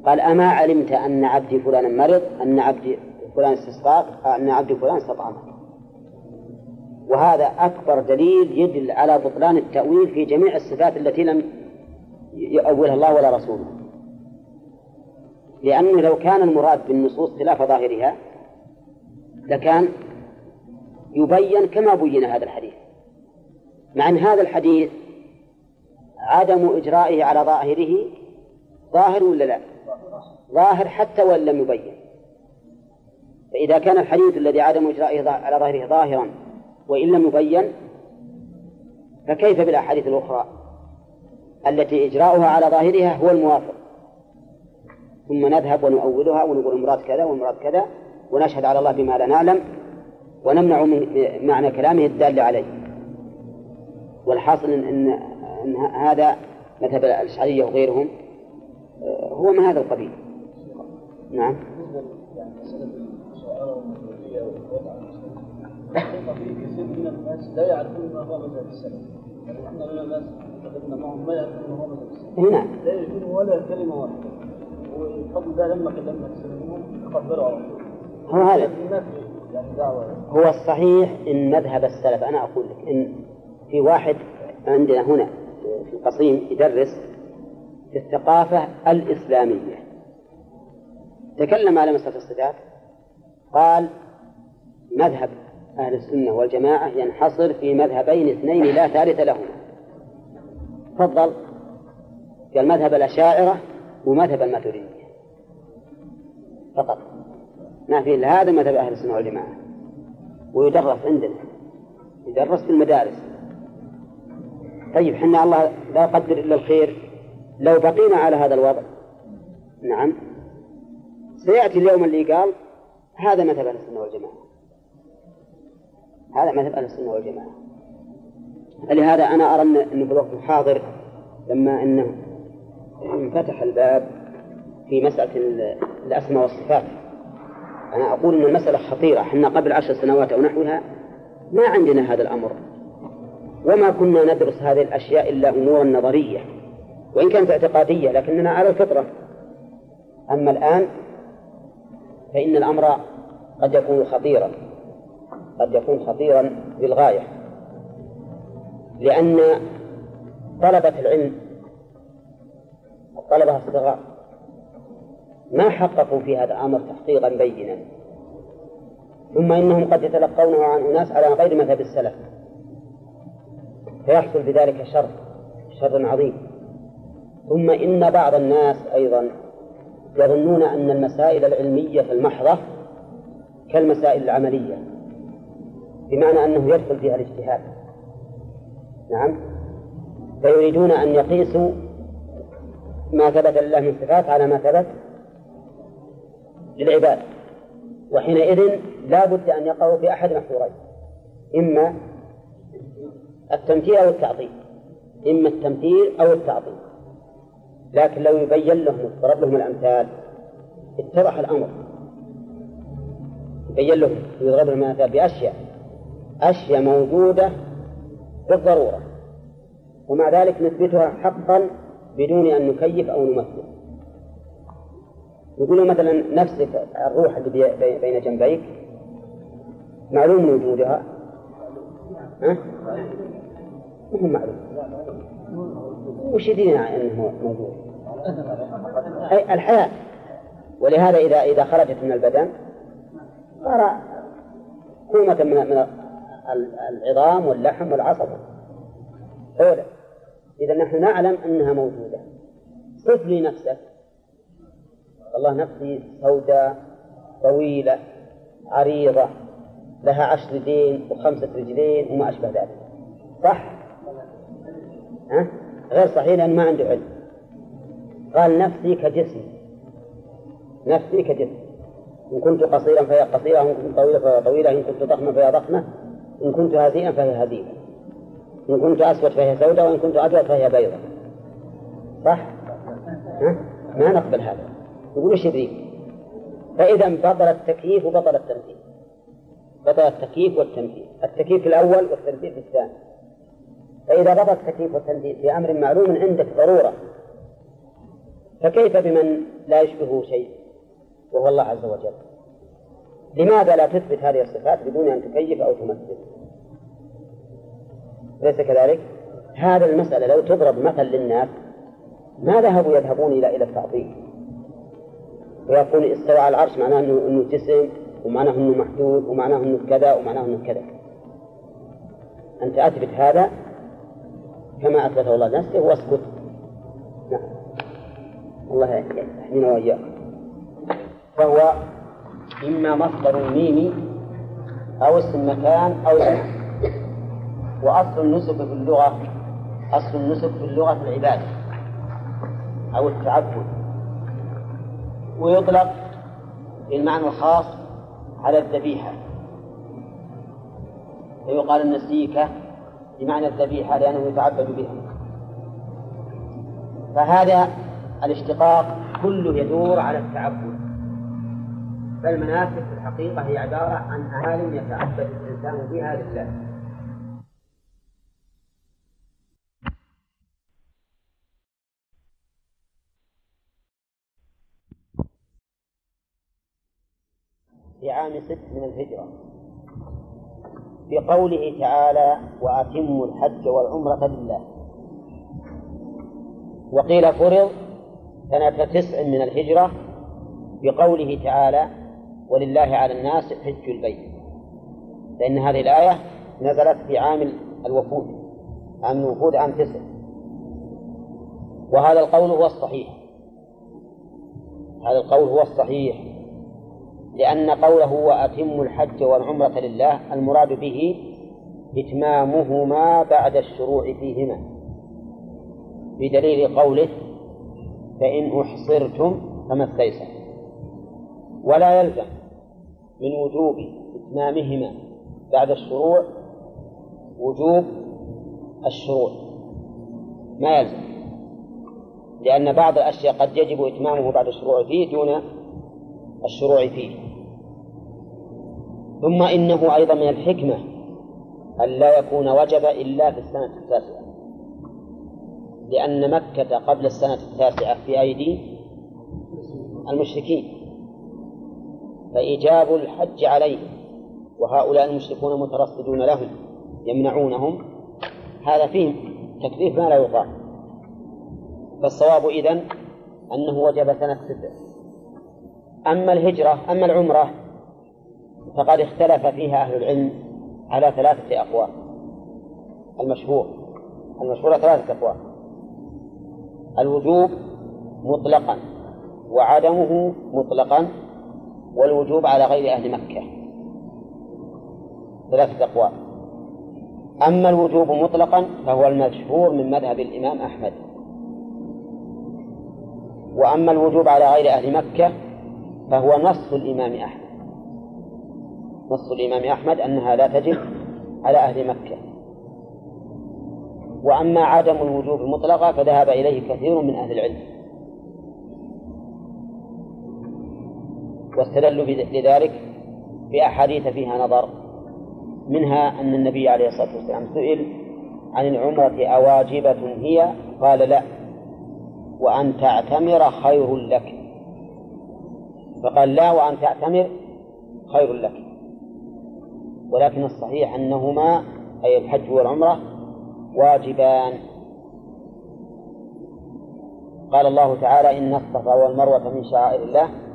قال أما علمت أن عبدي فلان مرض أن عبدي فلان استسقاك أن عبدي فلان استطعمك وهذا أكبر دليل يدل على بطلان التأويل في جميع الصفات التي لم يؤولها الله ولا رسوله. لأنه لو كان المراد بالنصوص خلاف ظاهرها لكان يبين كما بين هذا الحديث. مع أن هذا الحديث عدم إجرائه على ظاهره ظاهر ولا لا؟ ظاهر حتى وإن لم يبين. فإذا كان الحديث الذي عدم إجرائه على ظاهره ظاهرا وإن لم يبين فكيف بالأحاديث الأخرى التي إجراؤها على ظاهرها هو الموافق؟ ثم نذهب ونؤولها ونقول المراد كذا والمراد كذا ونشهد على الله بما لا نعلم ونمنع من معنى كلامه الدال عليه. والحاصل إن, إن هذا مذهب الأشعرية وغيرهم آه، هو من هذا القبيل. نعم. في كثير من الناس لا يعرفون ما هو مذهب السلف. يعني إحنا من الناس معهم ما يعرفون ما هو مذهب السلف. نعم لا يجدون ولا كلمة واحدة. وقبل ده لما كلمنا السلفيون قبلوا على هو هذا. يعني هو الصحيح إن مذهب السلف أنا أقول لك إن في واحد عندنا هنا في القصيم يدرس في الثقافة الإسلامية. تكلم على مسألة الصفات قال مذهب أهل السنة والجماعة ينحصر في مذهبين اثنين لا ثالث لهما. تفضل. قال مذهب الأشاعرة ومذهب الماتريدية. فقط. ما في إلا هذا مذهب أهل السنة والجماعة. ويدرس عندنا. يدرس في المدارس. طيب حنا الله لا يقدر إلا الخير. لو بقينا على هذا الوضع. نعم. سيأتي اليوم اللي قال هذا مذهب أهل السنة والجماعة. هذا مذهب أهل السنة والجماعة. لهذا أنا أرى أنه في الوقت الحاضر لما أنه انفتح الباب في مسألة الأسماء والصفات. أنا أقول أن المسألة خطيرة. إحنا قبل عشر سنوات أو نحوها ما عندنا هذا الأمر. وما كنا ندرس هذه الأشياء إلا أمورا نظرية وإن كانت اعتقادية لكننا على الفطرة. أما الآن فإن الأمر قد يكون خطيرا. قد يكون خطيرا للغاية لأن طلبة العلم الطلبة الصغار ما حققوا في هذا الأمر تحقيقا بينا ثم إنهم قد يتلقونه عن أناس على غير مذهب السلف. فيحصل بذلك شر شر عظيم. ثم إن بعض الناس أيضا يظنون أن المسائل العلمية المحضة كالمسائل العملية. بمعنى أنه يدخل فيها الاجتهاد. نعم. فيريدون أن يقيسوا ما ثبت لله من صفات على ما ثبت للعباد. وحينئذ لا بد أن يقعوا في أحد محظورين إما التمثيل أو التعطيل. إما التمثيل أو التعطيل. لكن لو يبين لهم وضرب لهم الأمثال اتضح الأمر. يبين لهم ويضرب لهم الأمثال بأشياء. أشياء موجودة بالضرورة ومع ذلك نثبتها حقا بدون أن نكيف أو نمثل. يقولوا مثلا نفسك الروح اللي بين جنبيك معلوم وجودها. ها؟ مو معلوم. وش يدرينا إنه موجود؟ أي الحياة. ولهذا اذا إذا خرجت من البدن صار كومة من من العظام واللحم والعصب. أولا إذا نحن نعلم أنها موجودة. صف لي نفسك. الله نفسي سوداء طويلة عريضة لها عشر يدين وخمسة رجلين وما أشبه ذلك. صح؟ ها؟ غير صحيح لأنه ما عنده علم. قال نفسي كجسمي نفسي كجسمي إن كنت قصيرا فهي قصيرة وإن كنت طويلة فهي طويلة إن كنت ضخمة فهي ضخمة. إن كنت هزيلا فهي هزيلة إن كنت أسود فهي سوداء وإن كنت أبيض فهي بيضاء. صح؟ ها؟ ما نقبل هذا. يقول إيش يدريك؟ فإذا بطل التكييف وبطل التمثيل بطل التكييف والتمثيل التكييف الأول والتمثيل في الثاني. فإذا بطل التكييف والتمثيل في أمر معلوم عندك ضرورة فكيف بمن لا يشبهه شيء؟ وهو الله عز وجل. لماذا لا تثبت هذه الصفات بدون أن تكيف أو تمثل؟ أليس كذلك؟ هذا المسألة لو تضرب مثل للناس ما ذهبوا يذهبون إلى إلى التعطيل؟ ويقول استوى على العرش معناه انه إنه جسم ومعناه إنه محدود ومعناه إنه كذا ومعناه إنه كذا. أنت أثبت هذا كما أثبته الله نفسه واسكت. نعم. الله يحمينا وإياكم. فهو إما مصدر ميمي أو اسم مكان أو زمان وأصل النسك في اللغة أصل النسك في اللغة العبادة أو التعبد. ويطلق بالمعنى الخاص على الذبيحة. فيقال النسيكة بمعنى الذبيحة لأنه يتعبد بها. فهذا الاشتقاق كله يدور على التعبد. فالمناسك في الحقيقة هي عبارة عن أعمال يتعبد الإنسان بها لله في عام ست من الهجرة. بقوله تعالى وأتموا الحج والعمرة لله. وقيل فرض سنة تسع من الهجرة. بقوله تعالى ولله على الناس حج البيت. لأن هذه الآية نزلت في عام الوفود عام الوفود عام تسع. وهذا القول هو الصحيح. هذا القول هو الصحيح. لأن قوله وأتم الحج والعمرة لله المراد به إتمامهما بعد الشروع فيهما. بدليل قوله فإن أحصرتم فما استيسر. ولا يلزم. من وجوب إتمامهما بعد الشروع وجوب الشروع. ما يلزم. لأن بعض الأشياء قد يجب إتمامه بعد الشروع فيه دون الشروع فيه. ثم إنه أيضا من الحكمة أن لا يكون وجب إلا في السنة التاسعة. لأن مكة قبل السنة التاسعة في أيدي المشركين. فإيجاب الحج عليهم. وهؤلاء المشركون مترصدون لهم يمنعونهم. هذا فيه تكليف ما لا يطاق. فالصواب إذن أنه وجب سنة ستة. أما الهجرة أما العمرة فقد اختلف فيها أهل العلم على ثلاثة أقوال. المشهور المشهور ثلاثة أقوال. الوجوب مطلقا وعدمه مطلقا. والوجوب على غير أهل مكة. ثلاثة أقوال. أما الوجوب مطلقا فهو المشهور من مذهب الإمام أحمد. وأما الوجوب على غير أهل مكة فهو نص الإمام أحمد. نص الإمام أحمد أنها لا تجب على أهل مكة. وأما عدم الوجوب مطلقا فذهب إليه كثير من أهل العلم. واستدلوا لذلك بأحاديث فيها نظر منها أن النبي عليه الصلاة والسلام سئل عن العمرة أواجبة هي؟ قال لا. وأن تعتمر خير لك. فقال لا وأن تعتمر خير لك. ولكن الصحيح أنهما أي الحج والعمرة واجبان. قال الله تعالى إن الصفا والمروة من شعائر الله.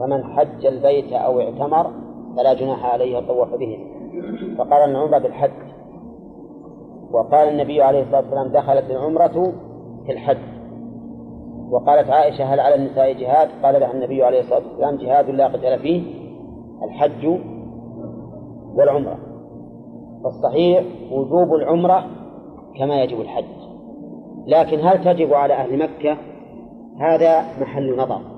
فمن حج البيت أو اعتمر فلا جناح عليه الطواف بهم فقال العمرة بالحج. وقال النبي عليه الصلاة والسلام دخلت العمرة في الحج. وقالت عائشة هل على النساء جهاد؟ قال لها النبي عليه الصلاة والسلام جهاد لا قتل فيه الحج والعمرة. فالصحيح وجوب العمرة كما يجب الحج. لكن هل تجب على أهل مكة؟ هذا محل نظر.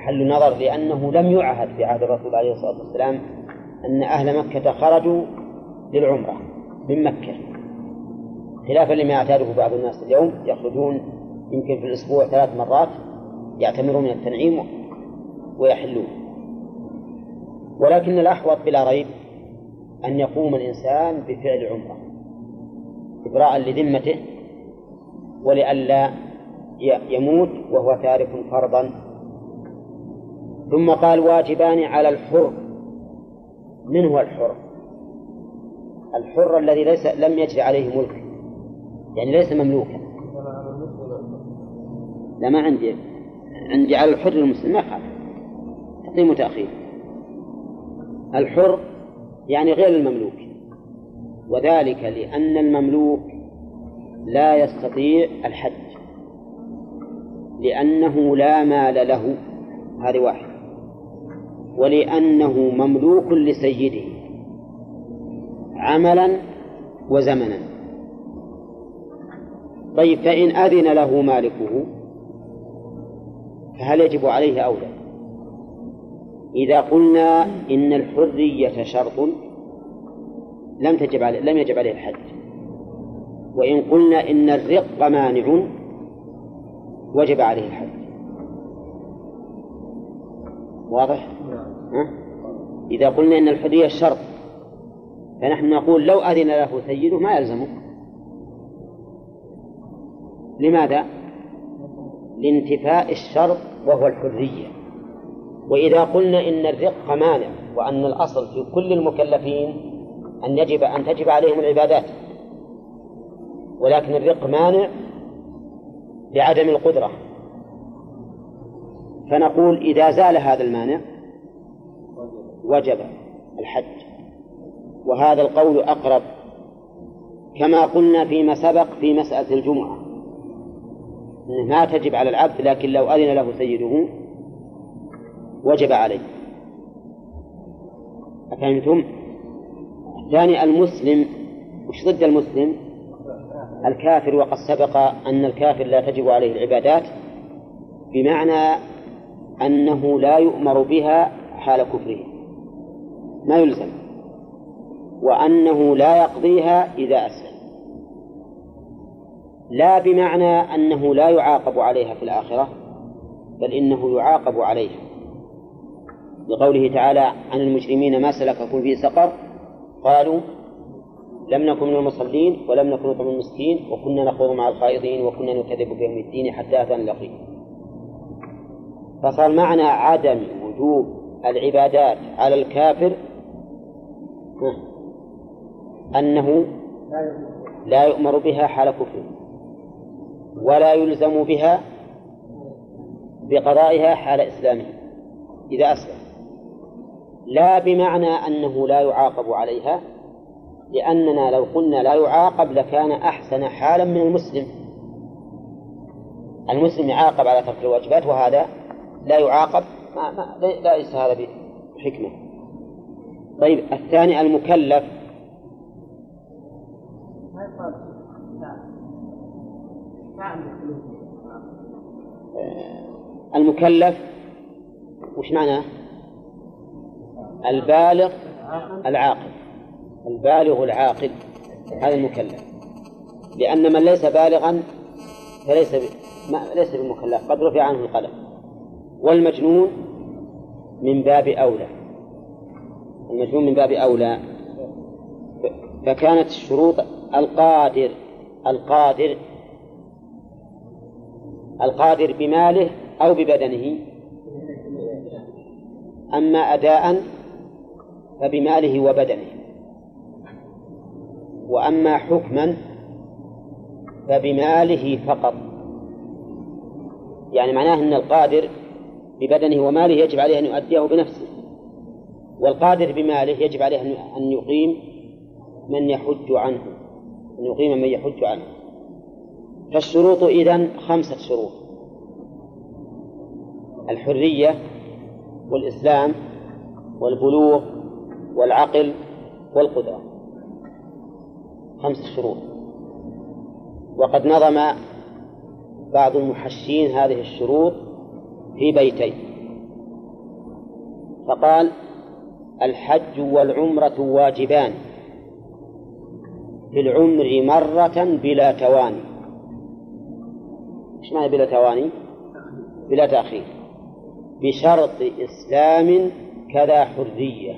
محل نظر لأنه لم يعهد في عهد الرسول عليه الصلاة والسلام أن أهل مكة خرجوا للعمرة من مكة. خلافا لما يعتاده بعض الناس اليوم يخرجون يمكن في الأسبوع ثلاث مرات يعتمرون من التنعيم ويحلون. ولكن الأحوط بلا ريب أن يقوم الإنسان بفعل عمرة إبراء لذمته ولئلا يموت وهو تارك فرضا ثم قال واجبان على الحر. من هو الحر؟ الحر الذي ليس لم يجري عليه ملك. يعني ليس مملوكا. لا ما عندي. عندي على الحر المسلم. ما خالف تقديم وتأخير. الحر يعني غير المملوك. وذلك لأن المملوك لا يستطيع الحج. لأنه لا مال له. هذه واحد ولأنه مملوك لسيده عملا وزمنا. طيب فإن أذن له مالكه فهل يجب عليه أو لا؟ إذا قلنا إن الحرية شرط لم تجب عليه لم يجب عليه الحج. وإن قلنا إن الرق مانع وجب عليه الحج. واضح؟ ها؟ إذا قلنا إن الحرية شرط فنحن نقول لو أذن له سيده ما يلزمه لماذا؟ لانتفاء الشرط وهو الحرية وإذا قلنا إن الرق مانع وأن الأصل في كل المكلفين أن يجب أن تجب عليهم العبادات ولكن الرق مانع لعدم القدرة فنقول إذا زال هذا المانع وجب الحج وهذا القول أقرب كما قلنا فيما سبق في مسألة الجمعة ما تجب على العبد لكن لو أذن له سيده وجب عليه أفهمتم؟ الثاني المسلم وش ضد المسلم؟ الكافر وقد سبق أن الكافر لا تجب عليه العبادات بمعنى أنه لا يؤمر بها حال كفره ما يلزم. وأنه لا يقضيها إذا أسلم. لا بمعنى أنه لا يعاقب عليها في الآخرة بل إنه يعاقب عليها. لقوله تعالى عن المجرمين ما سلككم في سقر قالوا لم نكن من المصلين ولم نكن نطعم المسكين وكنا نخوض مع الخائضين وكنا نكذب بيوم الدين حتى أتانا اليقين فصار معنى عدم وجوب العبادات على الكافر أنه لا يؤمر بها حال كفره ولا يلزم بها بقضائها حال إسلامه إذا أسلم لا بمعنى أنه لا يعاقب عليها لأننا لو قلنا لا يعاقب لكان أحسن حالا من المسلم. المسلم يعاقب على ترك الواجبات وهذا لا يعاقب ما ما ليس هذا بحكمة. طيب الثاني المكلف. المكلف وش معناه؟ البالغ العاقل. البالغ العاقل هذا المكلف. لأن من ليس بالغا فليس ب... ليس بمكلف قد رفع عنه القلم. والمجنون من باب أولى. المجنون من باب أولى. فكانت الشروط القادر القادر القادر بماله أو ببدنه. أما أداء فبماله وبدنه. وأما حكما فبماله فقط. يعني معناه أن القادر ببدنه وماله يجب عليه أن يؤديه بنفسه والقادر بماله يجب عليه أن يقيم من يحج عنه أن يقيم من يحج عنه. فالشروط إذن خمسة شروط الحرية والإسلام والبلوغ والعقل والقدرة. خمس شروط. وقد نظم بعض المحشين هذه الشروط في بيتين فقال الحج والعمرة واجبان. في العمر مرة بلا تواني إيش معنى بلا تواني؟ بلا تأخير. بشرط إسلام كذا حرية.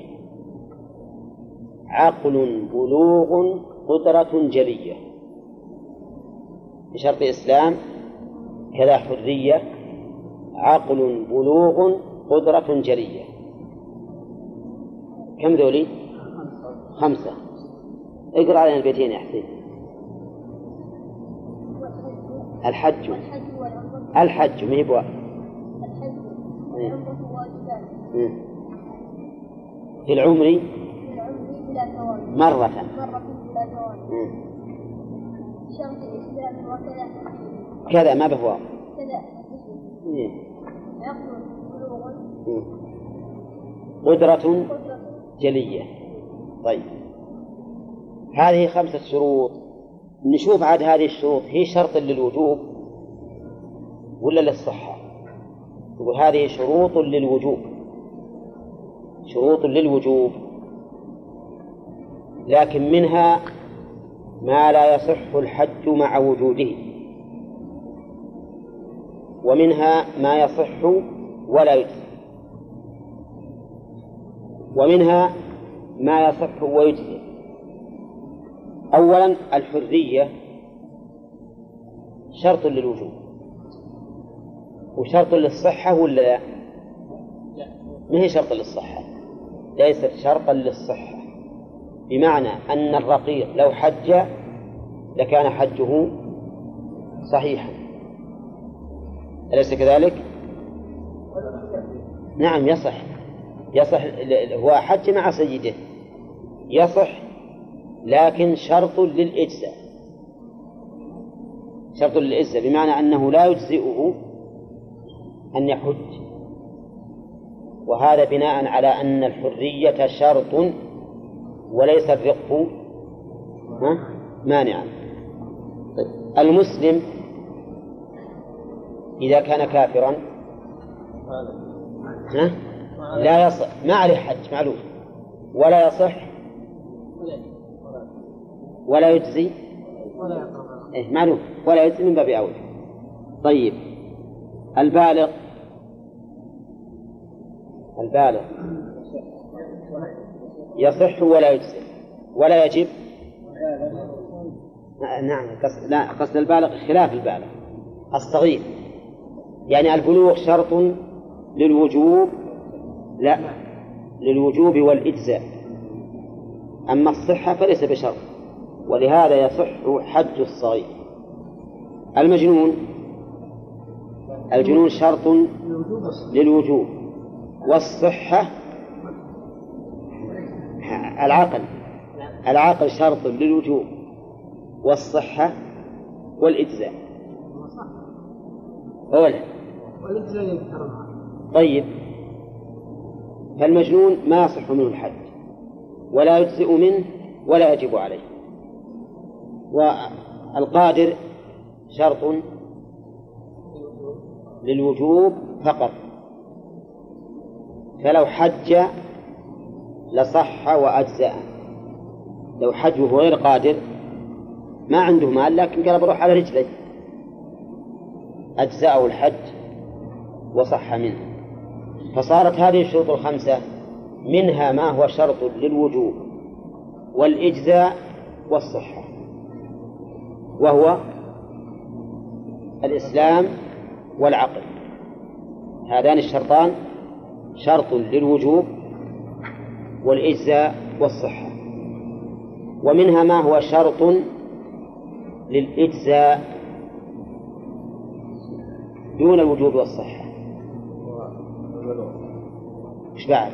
عقل بلوغ قدرة جلية. بشرط إسلام كذا حرية. عقل بلوغ قدرة جلية. كم ذولي؟ خمسة. اقرأ علينا البيتين يا حسين. الحج. الحج ما هي في العمر؟ مرة. كذا ما بهو قدرة. جلية. طيب. هذه خمسة شروط. نشوف عاد هذه الشروط. هي شرط للوجوب ولا للصحة؟ يقول هذه شروط للوجوب. شروط للوجوب. لكن منها ما لا يصح الحج مع وجوده. ومنها ما يصح ولا يجزي. ومنها ما يصح ويجزي. أولا الحرية شرط للوجوب. وشرط للصحة ولا لا؟ ما هي شرط للصحة؟ ليست شرطا للصحة. بمعنى أن الرقيق لو حج لكان حجه صحيحا. أليس كذلك؟ نعم يصح. يصح هو حج مع سيده. يصح لكن شرط للإجزاء. شرط للإجزاء بمعنى أنه لا يجزئه أن يحج. وهذا بناء على أن الحرية شرط وليس الرق مانعا. طيب. المسلم إذا كان كافرا. ها؟ لا يصح ما عليه حج معلوم. ولا يصح. ولا يجزي. إيه معلوم. ولا يجزي من باب أولى طيب. البالغ. البالغ. يصح ولا يجزي. ولا يجب. نعم قصد لا قصد البالغ خلاف البالغ. الصغير. يعني البلوغ شرط للوجوب لا للوجوب والإجزاء. أما الصحة فليس بشرط ولهذا يصح حج الصغير. المجنون الجنون شرط للوجوب. والصحة العقل العقل شرط للوجوب. والصحة والإجزاء. أولا طيب. فالمجنون ما يصح منه الحج ولا يجزئ منه ولا يجب عليه. والقادر شرط للوجوب فقط. فلو حج لصح وأجزأ. لو حج وهو غير قادر ما عنده مال لكن قال بروح على رجلي أجزأه الحج. وصح منه. فصارت هذه الشروط الخمسة منها ما هو شرط للوجوب والإجزاء والصحة وهو الإسلام والعقل. هذان الشرطان شرط للوجوب والإجزاء والصحة ومنها ما هو شرط للإجزاء دون الوجوب والصحة. إيش بعد؟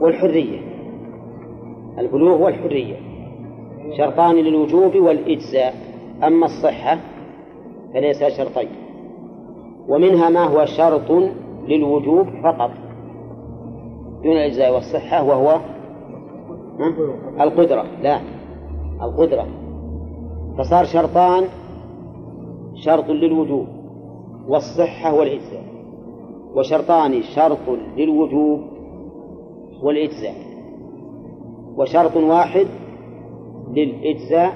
والحرية. البلوغ والحرية. شرطان للوجوب والإجزاء. أما الصحة فليس شرطين. ومنها ما هو شرط للوجوب فقط. دون الإجزاء والصحة وهو القدرة. لا القدرة. فصار شرطان شرط للوجوب والصحة والإجزاء. وشرطان شرط للوجوب والإجزاء وشرط واحد للإجزاء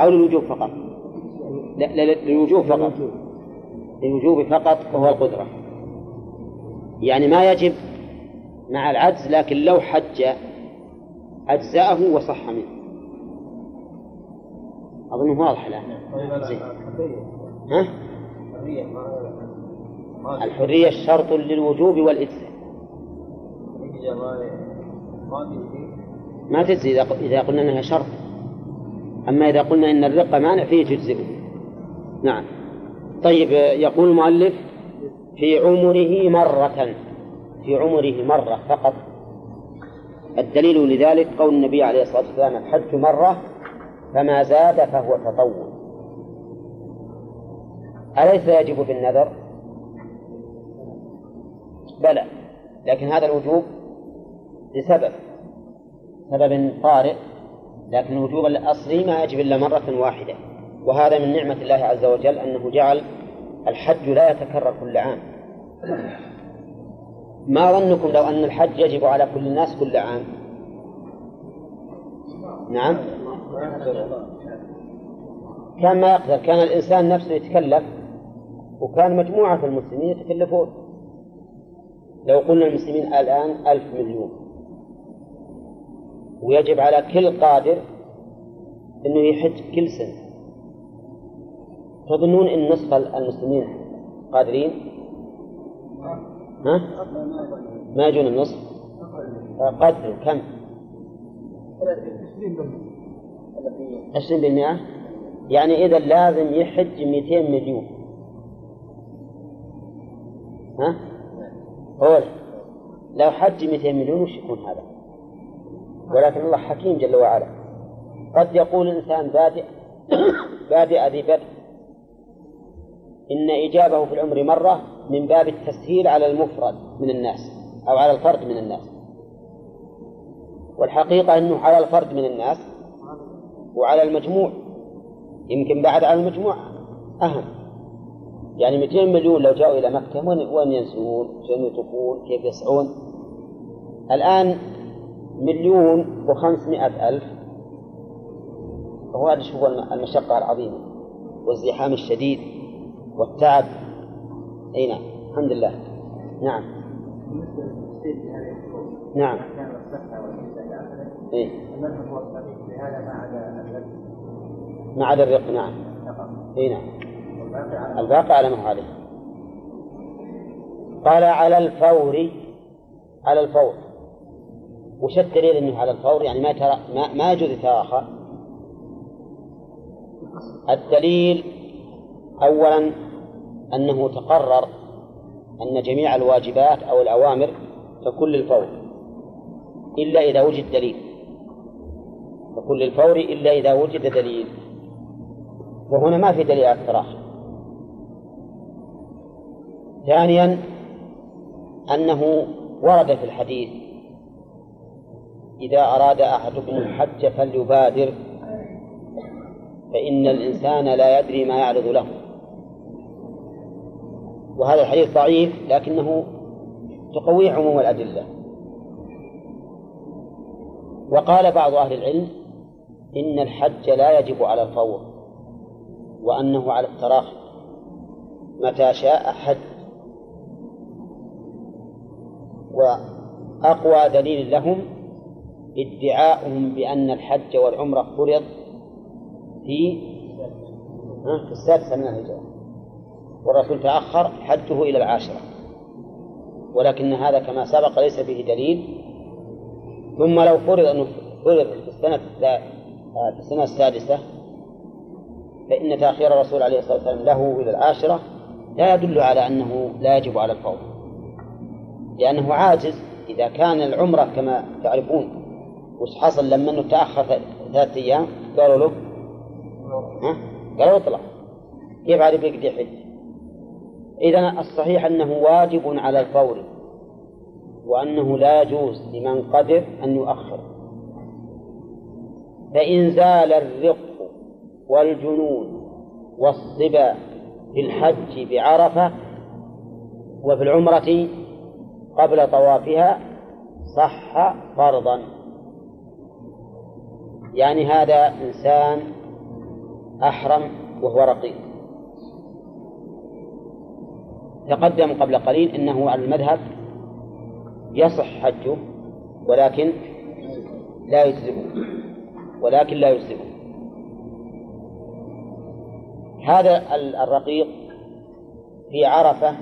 أو للوجوب فقط. لا للوجوب فقط. للوجوب فقط وهو القدرة. يعني ما يجب مع العجز لكن لو حج أجزأه وصح منه. أظنه واضح الآن. زين. ها؟ الحرية شرط للوجوب والإجزاء. ما تجزي إذا قلنا أنها شرط. أما إذا قلنا إن الرقة مانع فيه تجزئه نعم. طيب يقول المؤلف في عمره مرة. في عمره مرة فقط. الدليل لذلك قول النبي عليه الصلاة والسلام الحج مرة فما زاد فهو تطوع. أليس يجب بالنذر؟ بلى لكن هذا الوجوب لسبب سبب طارئ لكن الوجوب الأصلي ما يجب إلا مرة واحدة وهذا من نعمة الله عز وجل أنه جعل الحج لا يتكرر كل عام. ما ظنكم لو أن الحج يجب على كل الناس كل عام؟ نعم. كان ما يقدر كان الإنسان نفسه يتكلف وكان مجموعة المسلمين يتكلفون. لو قلنا المسلمين الآن ألف مليون ويجب على كل قادر أنه يحج كل سنة تظنون أن نصف المسلمين قادرين؟ ها؟ ما يجون النصف؟ قدروا كم؟ عشرين بالمئة يعني إذا لازم يحج مئتين مليون ها؟ هو لو حج مئتين مليون وش يكون هذا؟ ولكن الله حكيم جل وعلا. قد يقول الإنسان بادئ بادئ ذي بدء إن إجابه في العمر مرة من باب التسهيل على المفرد من الناس أو على الفرد من الناس. والحقيقة أنه على الفرد من الناس وعلى المجموع يمكن بعد على المجموع أهم. يعني 200 مليون لو جاءوا إلى مكة وين ينسون؟ شنو يطوفون؟ كيف يسعون؟ الآن مليون وخمسمائة ألف وهذا شوف المشقة العظيمة والزحام الشديد والتعب أي نعم الحمد لله نعم نعم إيه؟ ما عدا الرق نعم اي نعم الباقي على ما عليه قال على الفور على الفور. وش الدليل إنه على الفور؟ يعني ما ترى ما, ما يجوز يتراخى الدليل اولا أنه تقرر أن جميع الواجبات أو الأوامر تكون للفور إلا إذا وجد دليل. تكون للفور إلا إذا وجد دليل. وهنا ما في دليل على التراخي ثانيا أنه ورد في الحديث إذا أراد أحدكم الحج فليبادر فإن الإنسان لا يدري ما يعرض له. وهذا الحديث ضعيف لكنه تقوي عموم الأدلة. وقال بعض أهل العلم إن الحج لا يجب على الفور وأنه على التراخي متى شاء حج. وأقوى دليل لهم ادعاؤهم بأن الحج والعمرة فرض في في السادسة من الهجرة. والرسول تأخر حجه إلى العاشرة. ولكن هذا كما سبق ليس فيه دليل. ثم لو فرض أنه فرض في السنة في السنة السادسة فإن تأخير الرسول عليه الصلاة والسلام له إلى العاشرة لا يدل على أنه لا يجب على الفور لأنه عاجز إذا كان العمرة كما تعرفون وش حصل لما أنه تأخر ثلاثة أيام قالوا له ها؟ قالوا اطلع كيف عاد بيقضي حج؟ إذا الصحيح أنه واجب على الفور وأنه لا يجوز لمن قدر أن يؤخر فإن زال الرق والجنون والصبا في الحج بعرفة وفي العمرة قبل طوافها صح فرضا. يعني هذا إنسان أحرم وهو رقيق. تقدم قبل قليل أنه على المذهب يصح حجه ولكن لا يجزئه ولكن لا يجزئه. هذا الرقيق في عرفة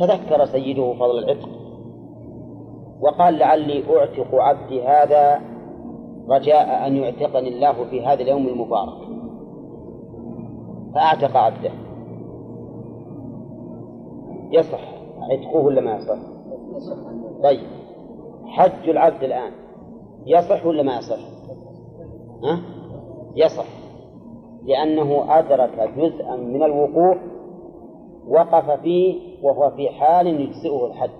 تذكر سيده فضل العتق وقال لعلي أعتق عبدي هذا رجاء أن يعتقني الله في هذا اليوم المبارك فأعتق عبده يصح عتقه ولا ما يصح؟ طيب حج العبد الآن يصح ولا ما يصح؟ ها؟ يصح لأنه أدرك جزءا من الوقوف وقف فيه وهو في حال يجزئه الحج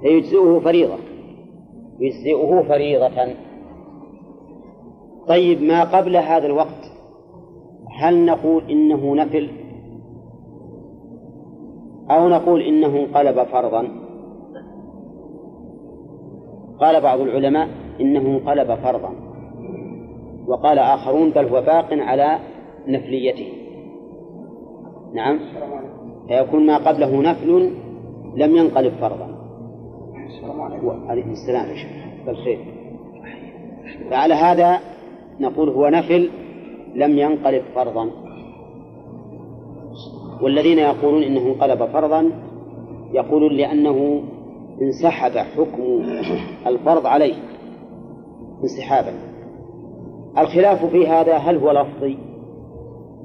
فيجزئه فريضة. يجزئه فريضة. طيب ما قبل هذا الوقت هل نقول إنه نفل؟ أو نقول إنه انقلب فرضا؟ قال بعض العلماء إنه انقلب فرضا. وقال آخرون بل هو باق على نفليته. نعم. فيكون ما قبله نفل لم ينقلب فرضا. عليكم السلام بالخير فعلى هذا نقول هو نفل لم ينقلب فرضا. والذين يقولون إنه انقلب فرضا يقولون لأنه انسحب حكم الفرض عليه. انسحابا. الخلاف في هذا هل هو لفظي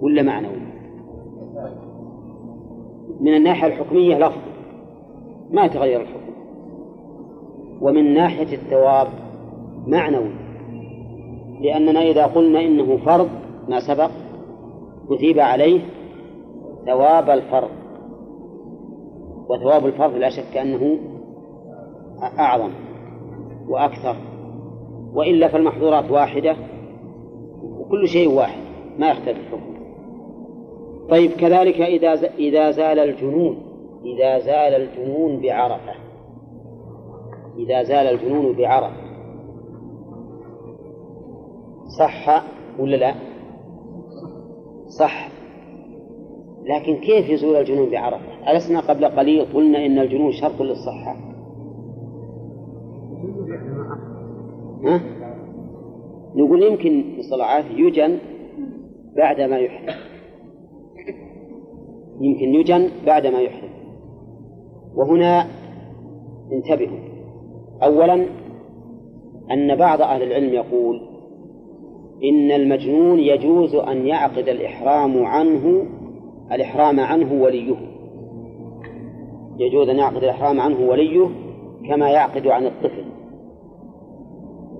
ولا معنوي؟ من الناحية الحكمية لفظ ما يتغير الحكم. ومن ناحية الثواب معنوي. لأننا إذا قلنا إنه فرض ما سبق كتب عليه ثواب الفرض. وثواب الفرض لا شك أنه أعظم وأكثر. وإلا فالمحظورات واحدة وكل شيء واحد ما يختلف الحكم. طيب كذلك إذا إذا زال الجنون إذا زال الجنون بعرفة إذا زال الجنون بعرفة صح ولا لا؟ صح لكن كيف يزول الجنون بعرفة؟ ألسنا قبل قليل قلنا إن الجنون شرط للصحة ها؟ نقول يمكن مصطلعات يجن بعد ما يحرم يمكن يجن بعد ما يحرم. وهنا انتبهوا. أولا أن بعض أهل العلم يقول إن المجنون يجوز أن يعقد الإحرام عنه الإحرام عنه وليه. يجوز أن يعقد الإحرام عنه وليه كما يعقد عن الطفل.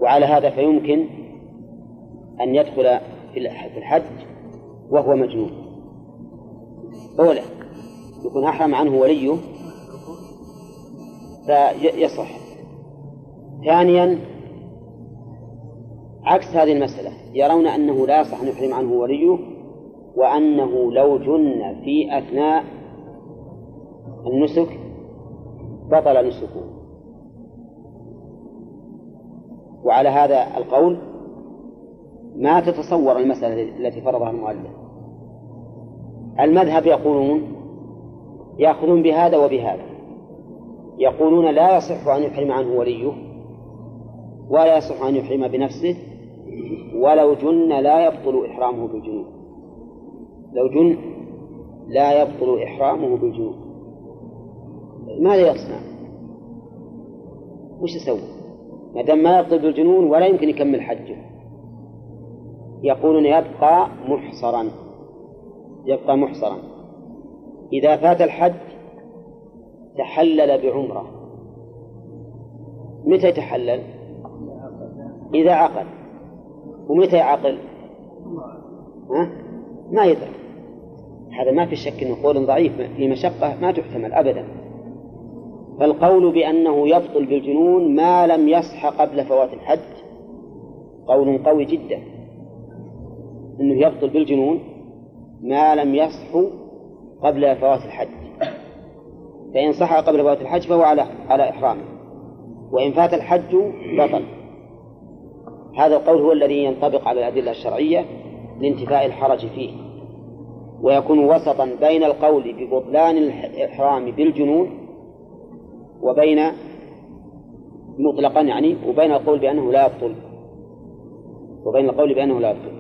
وعلى هذا فيمكن أن يدخل في الحج وهو مجنون. أولا يكون أحرم عنه وليه؟ فيصح. ثانيا عكس هذه المسألة يرون أنه لا يصح أن يحرم عنه وليه وأنه لو جن في أثناء النسك بطل نسكه. وعلى هذا القول ما تتصور المسألة التي فرضها المؤلف. المذهب يقولون يأخذون بهذا وبهذا. يقولون لا يصح أن يحرم عنه وليه ولا يصح أن يحرم بنفسه ولو جن لا يبطل إحرامه بالجنون. لو جن لا يبطل إحرامه بالجنون. ماذا يصنع؟ وش يسوي؟ ما دام ما يبطل بالجنون ولا يمكن يكمل حجه. يقولون يبقى محصرا. يبقى محصرا إذا فات الحج تحلل بعمرة متى يتحلل؟ إذا عقل ومتى يعقل؟ ها؟ ما يدري هذا ما في شك أنه قول ضعيف في مشقة ما تحتمل أبدا فالقول بأنه يبطل بالجنون ما لم يصح قبل فوات الحج قول قوي جدا أنه يبطل بالجنون ما لم يصح قبل فوات الحج. فإن صح قبل فوات الحج فهو على على إحرامه. وإن فات الحج بطل. هذا القول هو الذي ينطبق على الأدلة الشرعية لانتفاء الحرج فيه. ويكون وسطا بين القول ببطلان الإحرام بالجنون وبين مطلقا يعني وبين القول بأنه لا يبطل. وبين القول بأنه لا يبطل.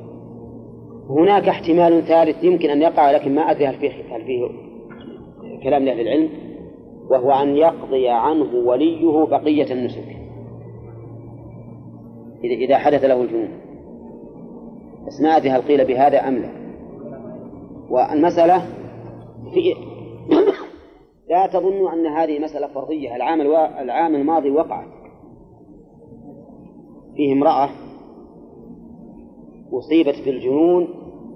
هناك احتمال ثالث يمكن أن يقع لكن ما أدري هل فيه هل فيه كلام لأهل العلم وهو أن يقضي عنه وليه بقية النسك إذا حدث له الجنون. بس ما أدري هل قيل بهذا أم لا. والمسألة في لا تظنوا أن هذه مسألة فرضية. العام ألو... العام الماضي وقعت فيه امرأة أصيبت بالجنون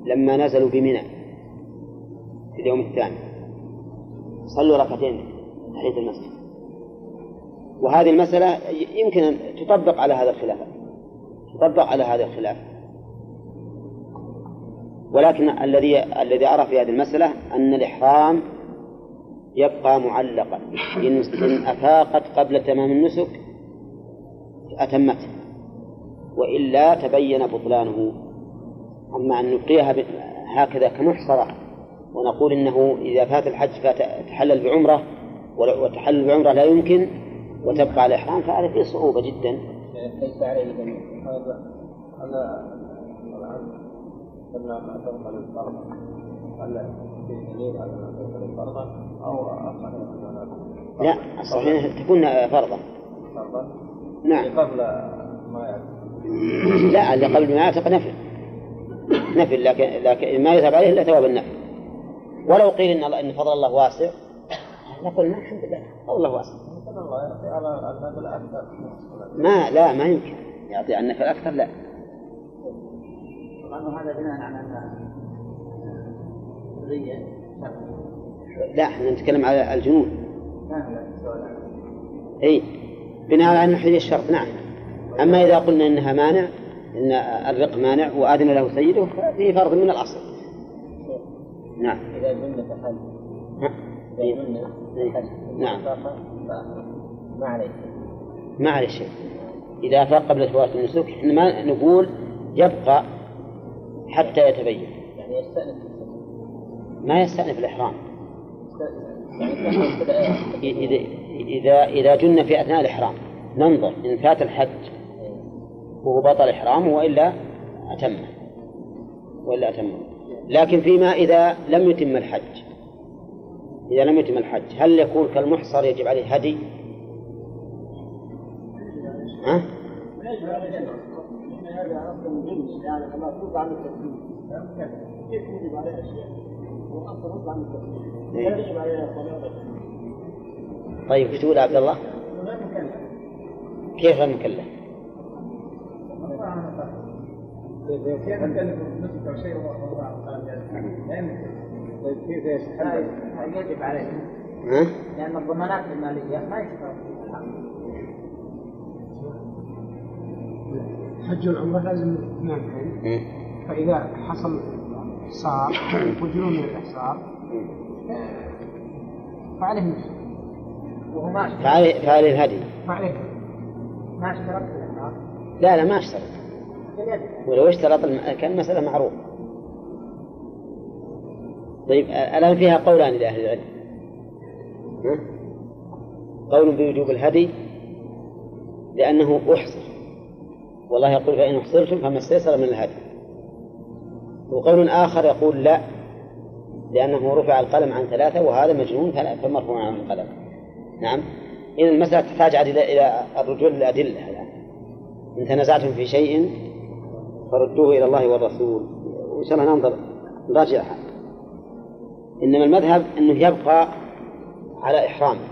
لما نزلوا بمنى في اليوم الثاني صلوا ركعتين تحية المسجد. وهذه المسألة يمكن أن تطبق على هذا الخلاف تطبق على هذا الخلاف. ولكن الذي الذي أرى في هذه المسألة أن الإحرام يبقى معلقا. إن أفاقت قبل تمام النسك أتمته وإلا تبين بطلانه. أما أن نبقيها هكذا كمحصرة ونقول إنه إذا فات الحج فتحلل بعمرة وتحلل بعمرة لا يمكن وتبقى على الإحرام فهذا فيه صعوبة جدا. ليس عليه دليل هذا هذا قلنا ما تنقل الفرض هل في دليل على ما تنقل فرضا أو لا الصحيح تكون فرضا فرضا نعم. قبل ما لا اللي قبل ما يعتق نفل نفل لكن لكن ما يذهب عليه إلا ثواب النفل. ولو قيل إن إن فضل الله واسع نقول الحمد لله فضل الله واسع. ما لا ما يمكن. يعطي على النفل أكثر لا. هذا بناء على لا إحنا نتكلم على الجنون. اي بناء على انه الشرط نعم. أما إذا قلنا إنها مانع إن الرق مانع وآذن له سيده ففيه فرض من الأصل. نعم. إذا جن فحل. إذا جن نعم. ما عليه ما عليه شيء. إذا افاق قبل فوات النسك إحنا ما نقول يبقى حتى يتبين. يعني يستأنف. ما يستأنف الإحرام. إذا إذا إذا جن في أثناء الإحرام ننظر إن فات الحج وهو بطل إحرامه وإلا أتمه وإلا أتمه لكن فيما إذا لم يتم الحج إذا لم يتم الحج هل يكون كالمحصر يجب عليه هدي؟ ها؟ طيب إيش تقول عبد الله؟ كيف المكلف؟ كيف أو شيء طيب كيف يجب عليه؟ لأن الضمانات المالية ما يشترط حج والعمرة لازم اثنان فإذا حصل إحصار وجنون من الإحصار فعليه نفسه وهو ما فعليه فعليه الهدي. فعليه. ما اشترط لا لا ما اشترط ولو اشترط كان مسألة معروفة طيب الآن فيها قولان لأهل العلم؟ قول بوجوب الهدي لأنه أحصر. والله يقول فإن أحصرتم فما استيسر من الهدي. وقول آخر يقول لا لأنه رفع القلم عن ثلاثة وهذا مجنون فمرفوع عن القلم. نعم. إذا المسألة تحتاج إلى إلى الرجوع للأدلة. الآن إن تنازعتم في شيء فردوه إلى الله والرسول. وإن شاء الله ننظر. نراجعها إنما المذهب أنه يبقى على إحرامه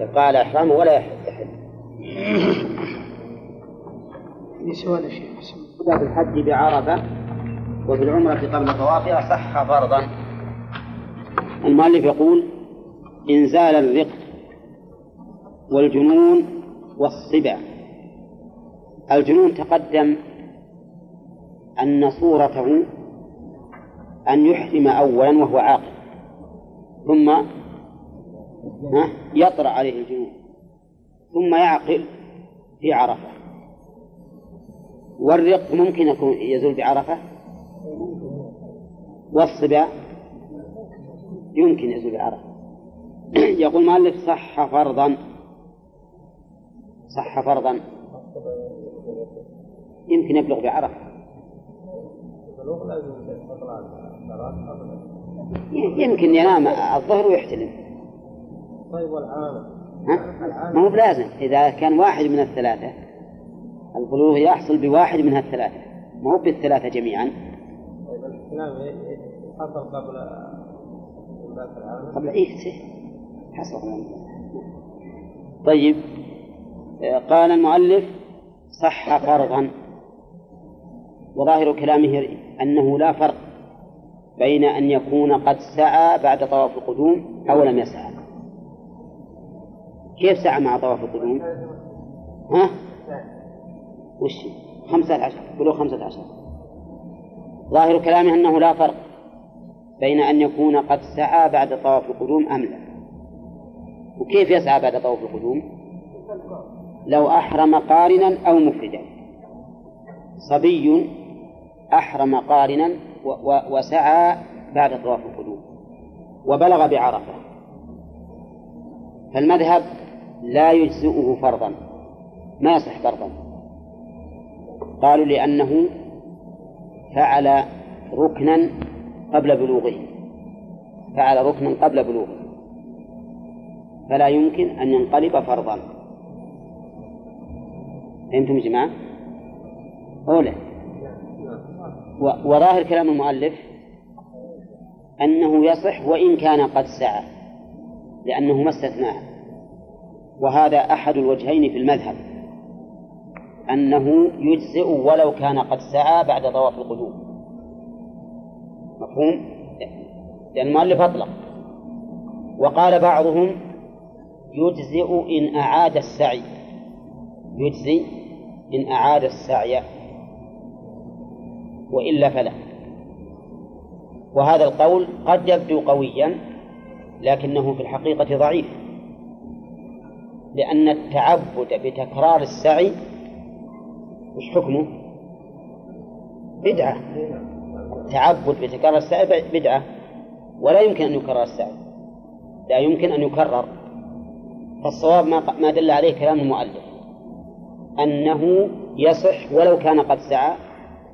يبقى على إحرامه ولا يحل. في سؤال يا شيخ في الحج بعرفة وفي العمرة قبل طوافها صح فرضا. المؤلف يقول إن زال الرق والجنون والصبا. الجنون تقدم أن صورته أن يحرم أولا وهو عاقل ثم يطرأ عليه الجنون ثم يعقل في عرفة. والرق ممكن يكون يزول بعرفة؟ والصبا يمكن يزول بعرفة. يقول مالك صح فرضا صح فرضا. يمكن يبلغ بعرفة. يمكن ينام الظهر ويحتلم. طيب والعامة ما هو بلازم. إذا كان واحد من الثلاثة البلوغ يحصل بواحد من هالثلاثة. ما هو بالثلاثة جميعا؟ طيب الإسلام حصل قبل قبل إيه؟ حصل. طيب. قال المؤلف صح فرضا. وظاهر كلامه أنه لا فرق بين أن يكون قد سعى بعد طواف القدوم أو لم يسعى. كيف سعى مع طواف القدوم؟ ها؟ وش؟ خمسة عشر بلوغ خمسة عشر. ظاهر كلامه أنه لا فرق بين أن يكون قد سعى بعد طواف القدوم أم لا. وكيف يسعى بعد طواف القدوم؟ لو أحرم قارنا أو مفردا. صبي أحرم قارنا وسعى بعد طواف القدوم وبلغ بعرفة. فالمذهب لا يجزئه فرضا. ما يصح فرضا. قالوا لأنه فعل ركنا قبل بلوغه. فعل ركنا قبل بلوغه. فلا يمكن أن ينقلب فرضا. فهمتم يا جماعة؟ أولى وظاهر كلام المؤلف أنه يصح وإن كان قد سعى لأنه ما استثناه. وهذا أحد الوجهين في المذهب أنه يجزئ ولو كان قد سعى بعد طواف القدوم. مفهوم؟ لأن المؤلف أطلق. وقال بعضهم يجزئ إن أعاد السعي يجزي إن أعاد السعي. وإلا فلا. وهذا القول قد يبدو قويا لكنه في الحقيقة ضعيف. لأن التعبد بتكرار السعي وش حكمه؟ بدعة. التعبد بتكرار السعي بدعة. ولا يمكن أن يكرر السعي. لا يمكن أن يكرر. فالصواب ما دل عليه كلام المؤلف. أنه يصح ولو كان قد سعى.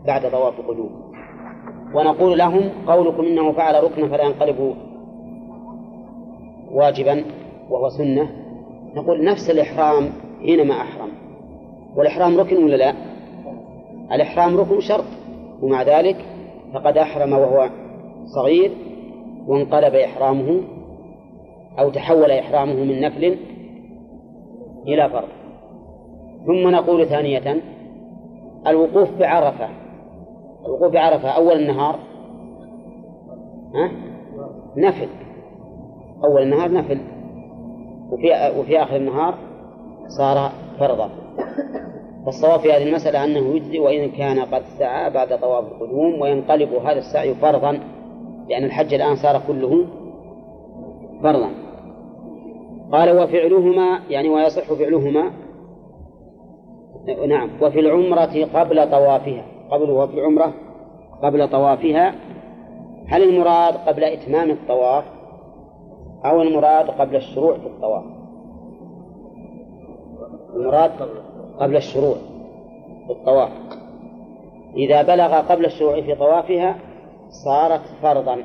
بعد طواف القدوم. ونقول لهم قولكم إنه فعل ركنا فلا ينقلب واجبا وهو سنة. نقول نفس الإحرام حينما أحرم. والإحرام ركن ولا لا؟ الإحرام ركن شرط ومع ذلك فقد أحرم وهو صغير وانقلب إحرامه أو تحول إحرامه من نفل إلى فرض. ثم نقول ثانية الوقوف بعرفة. الوقوف بعرفة أول النهار. ها؟ نفل. أول النهار نفل. وفي وفي آخر النهار صار فرضا. فالصواب في هذه المسألة أنه يجزي وإن كان قد سعى بعد طواف القدوم وينقلب هذا السعي فرضا لأن الحج الآن صار كله فرضا. قال وفعلهما يعني ويصح فعلهما. نعم. وفي العمرة قبل طوافها. قبل وفي العمرة قبل طوافها. هل المراد قبل إتمام الطواف أو المراد قبل الشروع في الطواف؟ المراد قبل الشروع في الطواف. إذا بلغ قبل الشروع في طوافها صارت فرضا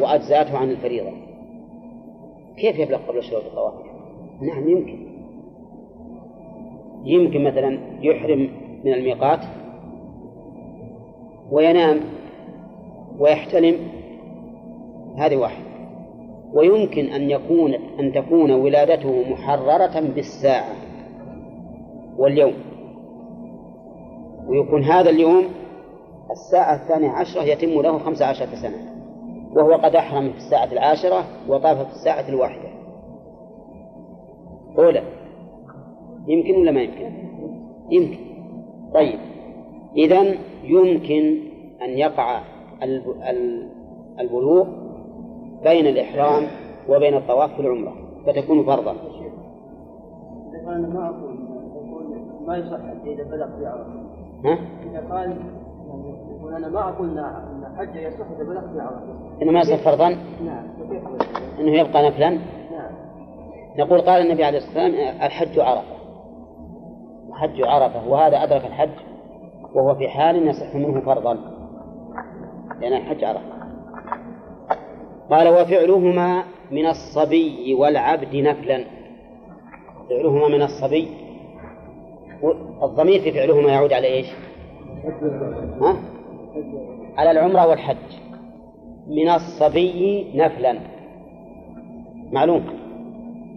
وأجزأته عن الفريضة. كيف يبلغ قبل الشروع في الطواف؟ نعم يمكن. يمكن مثلا يحرم من الميقات وينام ويحتلم هذه واحدة ويمكن أن يكون أن تكون ولادته محررة بالساعة واليوم. ويكون هذا اليوم الساعة الثانية عشرة يتم له خمسة عشرة سنة. وهو قد أحرم في الساعة العاشرة وطاف في الساعة الواحدة. أولى. يمكن ولا ما يمكن؟ يمكن. طيب. إذا يمكن أن يقع البلوغ بين الإحرام وبين الطواف في العمرة فتكون فرضا. أنا ما أقول ما يصح إذا بلغ في عرفة. ها؟ إذا قال يقول أنا ما أقول أن الحج يصح إذا بلغ في عرفة. إنه ما يصح فرضا؟ نعم إنه يبقى نفلا؟ نعم نقول قال النبي عليه الصلاة والسلام الحج عرفة حج عرفة وهذا أدرك الحج وهو في حال يصح منه فرضا. لأن الحج عرفة قال وفعلهما من الصبي والعبد نفلا. فعلهما من الصبي. الضمير في فعلهما يعود على إيش؟ ها؟ على العمرة والحج. من الصبي نفلا. معلوم؟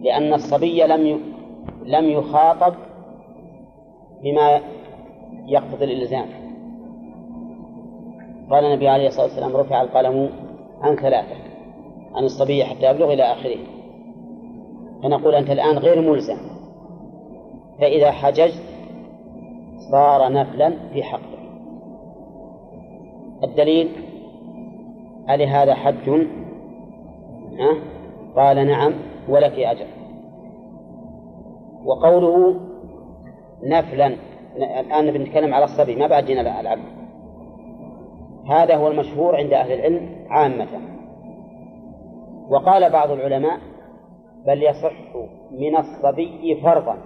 لأن الصبي لم لم يخاطب بما يقتضي الإلزام. قال النبي عليه الصلاة والسلام رفع القلم عن ثلاثة عن الصبي حتى يبلغ إلى آخره. فنقول أنت الآن غير ملزم. فإذا حججت صار نفلا في حقك. الدليل ألي هذا حج؟ ها؟ قال نعم ولك أجر. وقوله نفلا الآن بنتكلم على الصبي ما بعد جينا العبد. هذا هو المشهور عند أهل العلم عامة. وقال بعض العلماء بل يصح من الصبي فرضا.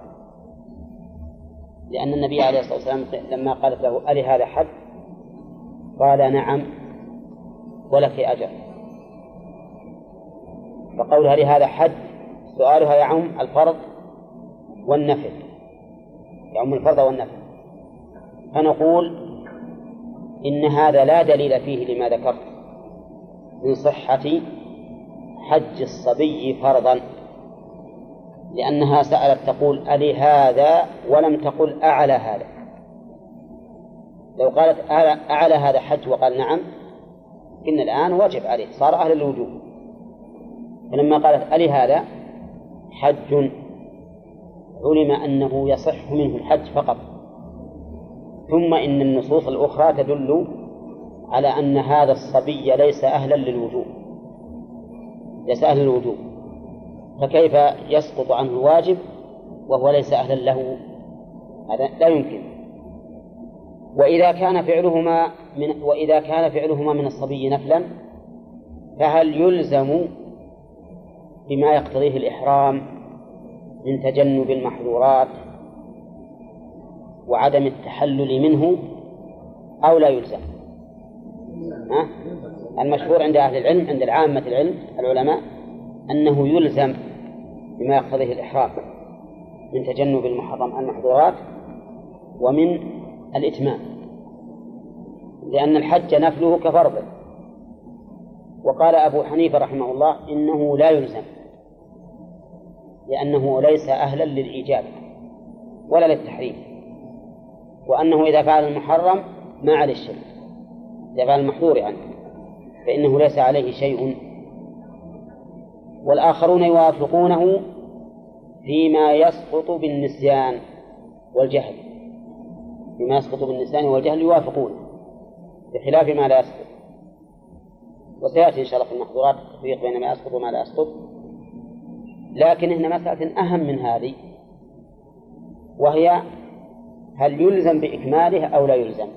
لأن النبي عليه الصلاة والسلام لما قالت له ألي هذا حد؟ قال نعم ولك أجر. فقولها لهذا حد؟ سؤالها يعم الفرض والنفل. يعم الفرض والنفل فنقول إن هذا لا دليل فيه لما ذكرت من صحة حج الصبي فرضا لأنها سألت تقول ألي هذا ولم تقل أعلى هذا؟ لو قالت أعلى هذا حج وقال نعم إن الآن واجب عليه صار أهل الوجوب. فلما قالت ألي هذا حج علم أنه يصح منه الحج فقط. ثم إن النصوص الأخرى تدل على أن هذا الصبي ليس أهلا للوجوب ليس أهلا للوجوب. فكيف يسقط عنه الواجب وهو ليس أهلا له؟ هذا لا يمكن. وإذا كان فعلهما من وإذا كان فعلهما من الصبي نفلا فهل يلزم بما يقتضيه الإحرام من تجنب المحظورات وعدم التحلل منه أو لا يلزم. ها؟ المشهور عند أهل العلم عند العامة العلم العلماء أنه يلزم بما يقتضيه الإحرام من تجنب المحرم المحظورات ومن الإتمام. لأن الحج نفله كفرضه. وقال أبو حنيفة رحمه الله إنه لا يلزم. لأنه ليس أهلا للإيجاب ولا للتحريم وأنه إذا فعل المحرم ما عليه شيء إذا فعل المحظور يعني فإنه ليس عليه شيء. والآخرون يوافقونه فيما يسقط بالنسيان والجهل فيما يسقط بالنسيان والجهل يوافقونه بخلاف ما لا يسقط. وسيأتي إن شاء الله في المحظورات التفريق بين ما يسقط وما لا يسقط. لكن هنا مسألة أهم من هذه وهي هل يلزم بإكماله أو لا يلزم؟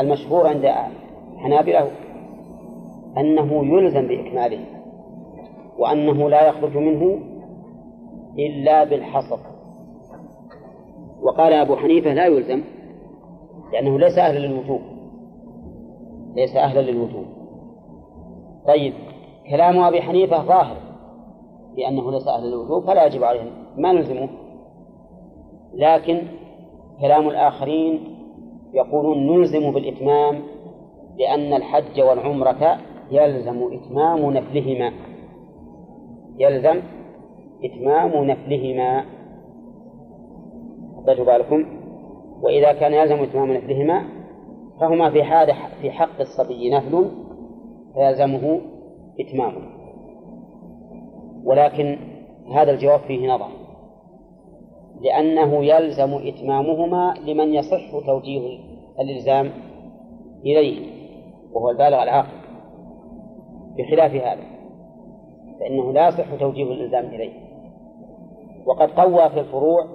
المشهور عند الحنابلة أنه يلزم بإكماله وأنه لا يخرج منه إلا بالحصر. وقال أبو حنيفة لا يلزم لأنه ليس أهلا للوجوب. ليس أهلا للوجوب. طيب كلام أبي حنيفة ظاهر. لأنه ليس أهلا للوجوب فلا يجب عليه ما نلزمه؟ لكن كلام الآخرين يقولون نلزم بالإتمام لأن الحج والعمرة يلزم إتمام نفلهما. يلزم إتمام نفلهما. خطيتوا بالكم؟ وإذا كان يلزم إتمام نفلهما فهما في هذا في حق الصبي نفل فيلزمه إتمامه. ولكن هذا الجواب فيه نظر. لأنه يلزم إتمامهما لمن يصح توجيه الإلزام إليه وهو البالغ العاقل. بخلاف هذا فإنه لا يصح توجيه الإلزام إليه. وقد قوى في الفروع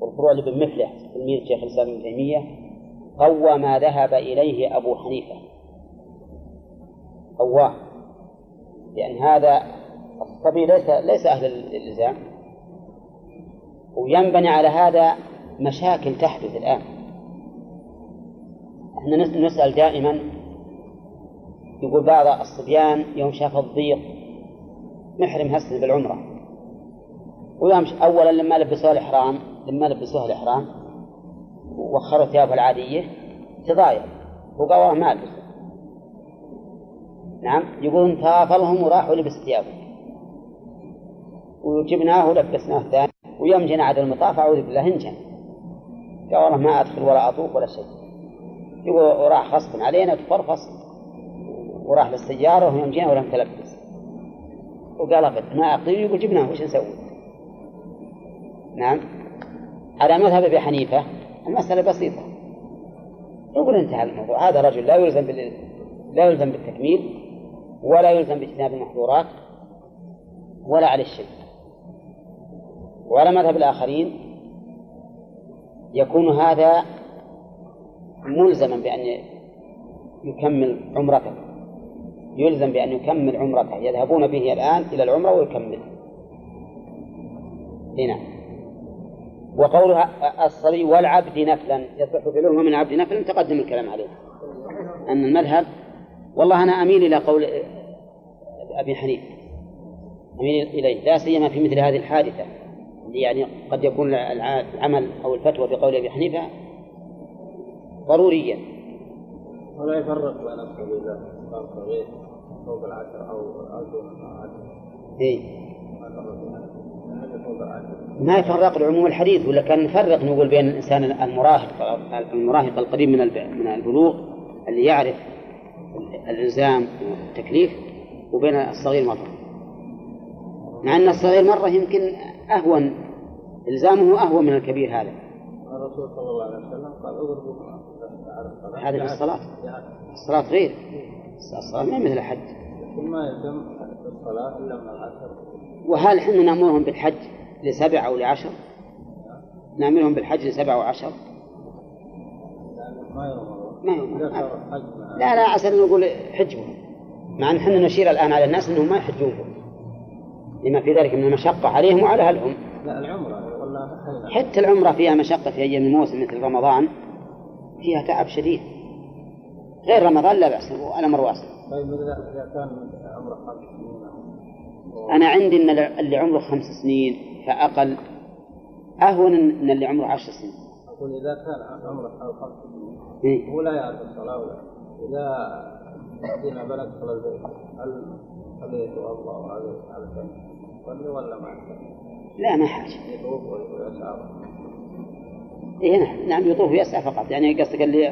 والفروع لابن مفلح تلميذ شيخ الإسلام ابن تيمية قوى ما ذهب إليه أبو حنيفة. قواه لأن هذا الصبي ليس ليس أهل الإلزام. وينبني على هذا مشاكل تحدث الآن. إحنا نسأل دائما. يقول بعض الصبيان يوم شاف الضيق محرم هسل بالعمرة. ويوم أولا لما لبسوه الإحرام لما لبسوه الإحرام وخروا ثيابه العادية تضايق. وقال ما ألبس نعم يقولون تافلهم وراح ولبس ثيابه وجبناه ولبسناه ثاني ويوم جينا عاد المطاف أعوذ بالله انجن. قال والله ما أدخل ولا أطوف ولا شيء. يقول وراح غصبا علينا تفرفص وراح للسيارة ويوم جينا ولم تلبس. وقال أبد ما أقدر. يقول جبناه وش نسوي؟ نعم. على مذهب أبي حنيفة المسألة بسيطة. يقول انتهى الموضوع. هذا رجل لا يلزم بال... لا يلزم بالتكميل ولا يلزم باجتناب المحظورات ولا على الشيء وعلى مذهب الآخرين يكون هذا ملزما بأن يكمل عمرته يلزم بأن يكمل عمرته يذهبون به الآن إلى العمرة ويكمل. هنا وقولها الصبي والعبد نفلا يصح فعلهما من العبد نفلا تقدم الكلام عليه. أن المذهب والله أنا أميل إلى قول أبي حنيفة. أميل إليه. لا سيما في مثل هذه الحادثة. يعني قد يكون العمل أو الفتوى بقول أبي حنيفة ضروريا ولا يفرق بين الصغير صغير فوق العشر أو أو دون العشر. إيه ما يفرق لعموم الحديث ولا كان نفرق نقول بين الإنسان المراهق المراهق القريب من من البلوغ اللي يعرف الإلزام والتكليف وبين الصغير مرة. مع أن الصغير مرة يمكن أهون. إلزامه أهون من الكبير هذا. الرسول صلى الله عليه وسلم قال اضربوا هذا في الصلاة. الصلاة غير. الصلاة ما مثل الحج. ما يتم الصلاة إلا من العشر. وهل إحنا نأمرهم بالحج لسبع أو لعشر؟ نأمرهم بالحج لسبع وعشر؟ ما يؤمرون. ما يؤمرون. لا لا عسى نقول حجبهم مع أن إحنا نشير الآن على الناس أنهم ما يحجون لما في ذلك من المشقة عليهم وعلى أهلهم. لا العمرة ولا حل حتى العمرة فيها مشقة في أيام الموسم مثل رمضان فيها تعب شديد. غير رمضان لا بأس الأمر واسع طيب إذا كان عمرة خمس سنين أنا عندي أن اللي عمره خمس سنين فأقل. أهون من اللي عمره عشر سنين. أقول إذا كان عمره خمس سنين إيه؟ هو لا يعرف الصلاة ولا إذا دينا بلد صلى البيت هل هل يتوضأ على على شيء يصلي ولا ما؟ لا ما حاجة. يطوف ويسعى. إيه نعم نعم يطوف ويسعى فقط. يعني قصدك اللي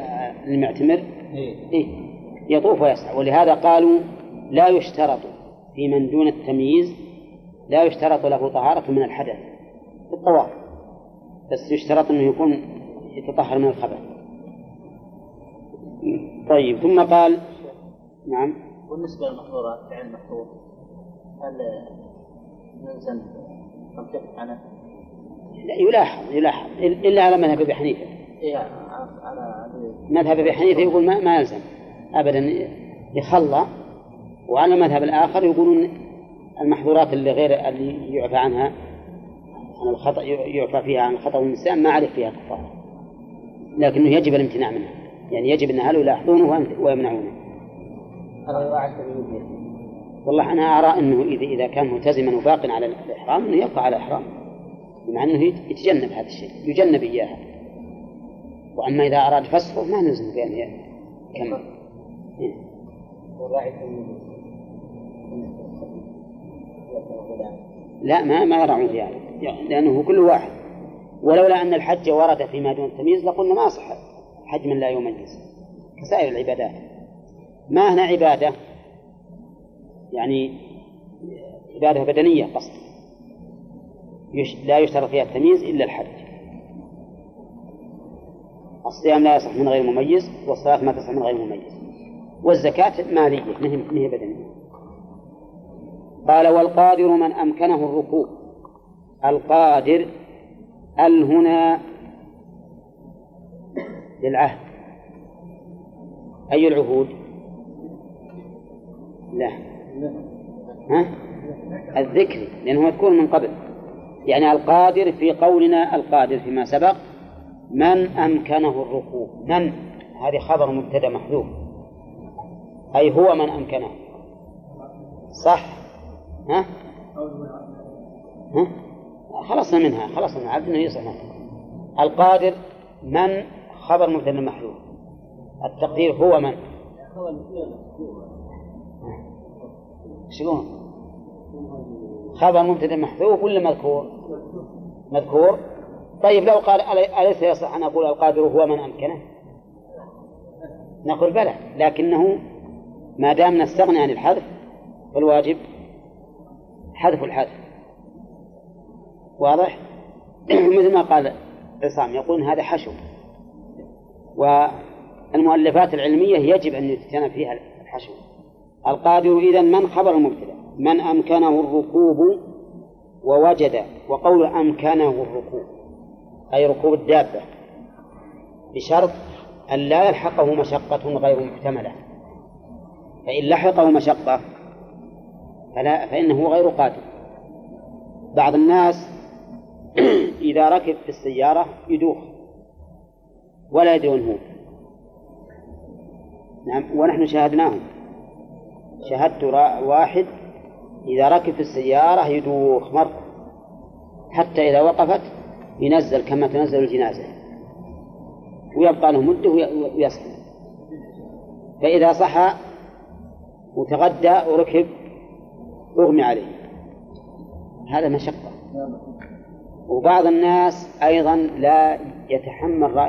المعتمر؟ إيه. إيه. يطوف ويسعى. ولهذا قالوا لا يشترط في من دون التمييز لا يشترط له طهارة من الحدث في الطواف. بس يشترط أنه يكون يتطهر من الخبث. طيب ثم قال نعم. بالنسبة للمحظورات فعل محظور هل لا يلاحظ يلاحظ. إلا على مذهب أبي حنيفة. إيه مذهب أبي حنيفة يقول ما, ما يلزم أبدا. يخلى وعلى المذهب الآخر يقولون المحظورات اللي غير اللي يعفى عنها عن الخطأ يعفى فيها عن الخطأ والنسيان ما عليه فيها كفارة لكنه يجب الامتناع منها. يعني يجب أن أهله يلاحظونه ويمنعونه. هذا والله أنا أرى أنه إذا إذا كان ملتزما وباق على الإحرام أنه يبقى على الإحرام مع أنه يتجنب هذا الشيء يجنب إياها. وأما إذا أراد فسخه ما نلزم بأن يكمل لا ما ما يرعون في يعني لأنه كل واحد. ولولا أن الحج ورد فيما دون التمييز لقلنا ما صح حج من لا يميز. كسائر العبادات. ما هنا عبادة؟ يعني عبادة بدنية قصد. لا يشترط فيها التمييز إلا الحج الصيام لا يصح من غير مميز والصلاة ما تصح من غير مميز. والزكاة مالية ما هي بدنية. قال والقادر من أمكنه الركوب القادر ال هنا للعهد. أي العهود؟ لا. ها؟ الذكري لأنه مذكور من قبل. يعني القادر في قولنا القادر فيما سبق من أمكنه الركوب. من؟ هذه خبر مبتدأ محذوف. أي هو من أمكنه. صح؟ ها؟ ها؟ خلصنا منها خلصنا منها عبد يصح القادر من؟ خبر مبتدأ محذوف. التقدير هو من؟ يقولون؟ خبر مبتدأ محذوف ولا مذكور؟ مذكور طيب لو قال ألي- أليس يصح أن أقول القادر هو من أمكنه؟ نقول بلى لكنه ما دام نستغني عن الحذف فالواجب حذف الحذف واضح؟ مثل ما قال عصام يقول هذا حشو والمؤلفات العلمية يجب أن يتجنب فيها الحشو القادر إذا من خبر المبتدأ من أمكنه الركوب ووجد وقول أمكنه الركوب أي ركوب الدابة بشرط أن لا يلحقه مشقة غير محتملة. فإن لحقه مشقة فلا فإنه غير قادر. بعض الناس إذا ركب في السيارة يدوخ ولا يدري هو. نعم ونحن شاهدناهم. شاهدت واحد إذا ركب في السيارة يدوخ مر. حتى إذا وقفت ينزل كما تنزل الجنازة. ويبقى له مدة ويصل. فإذا صحى وتغدى وركب أغمي عليه. هذا مشقة. وبعض الناس أيضا لا يتحمل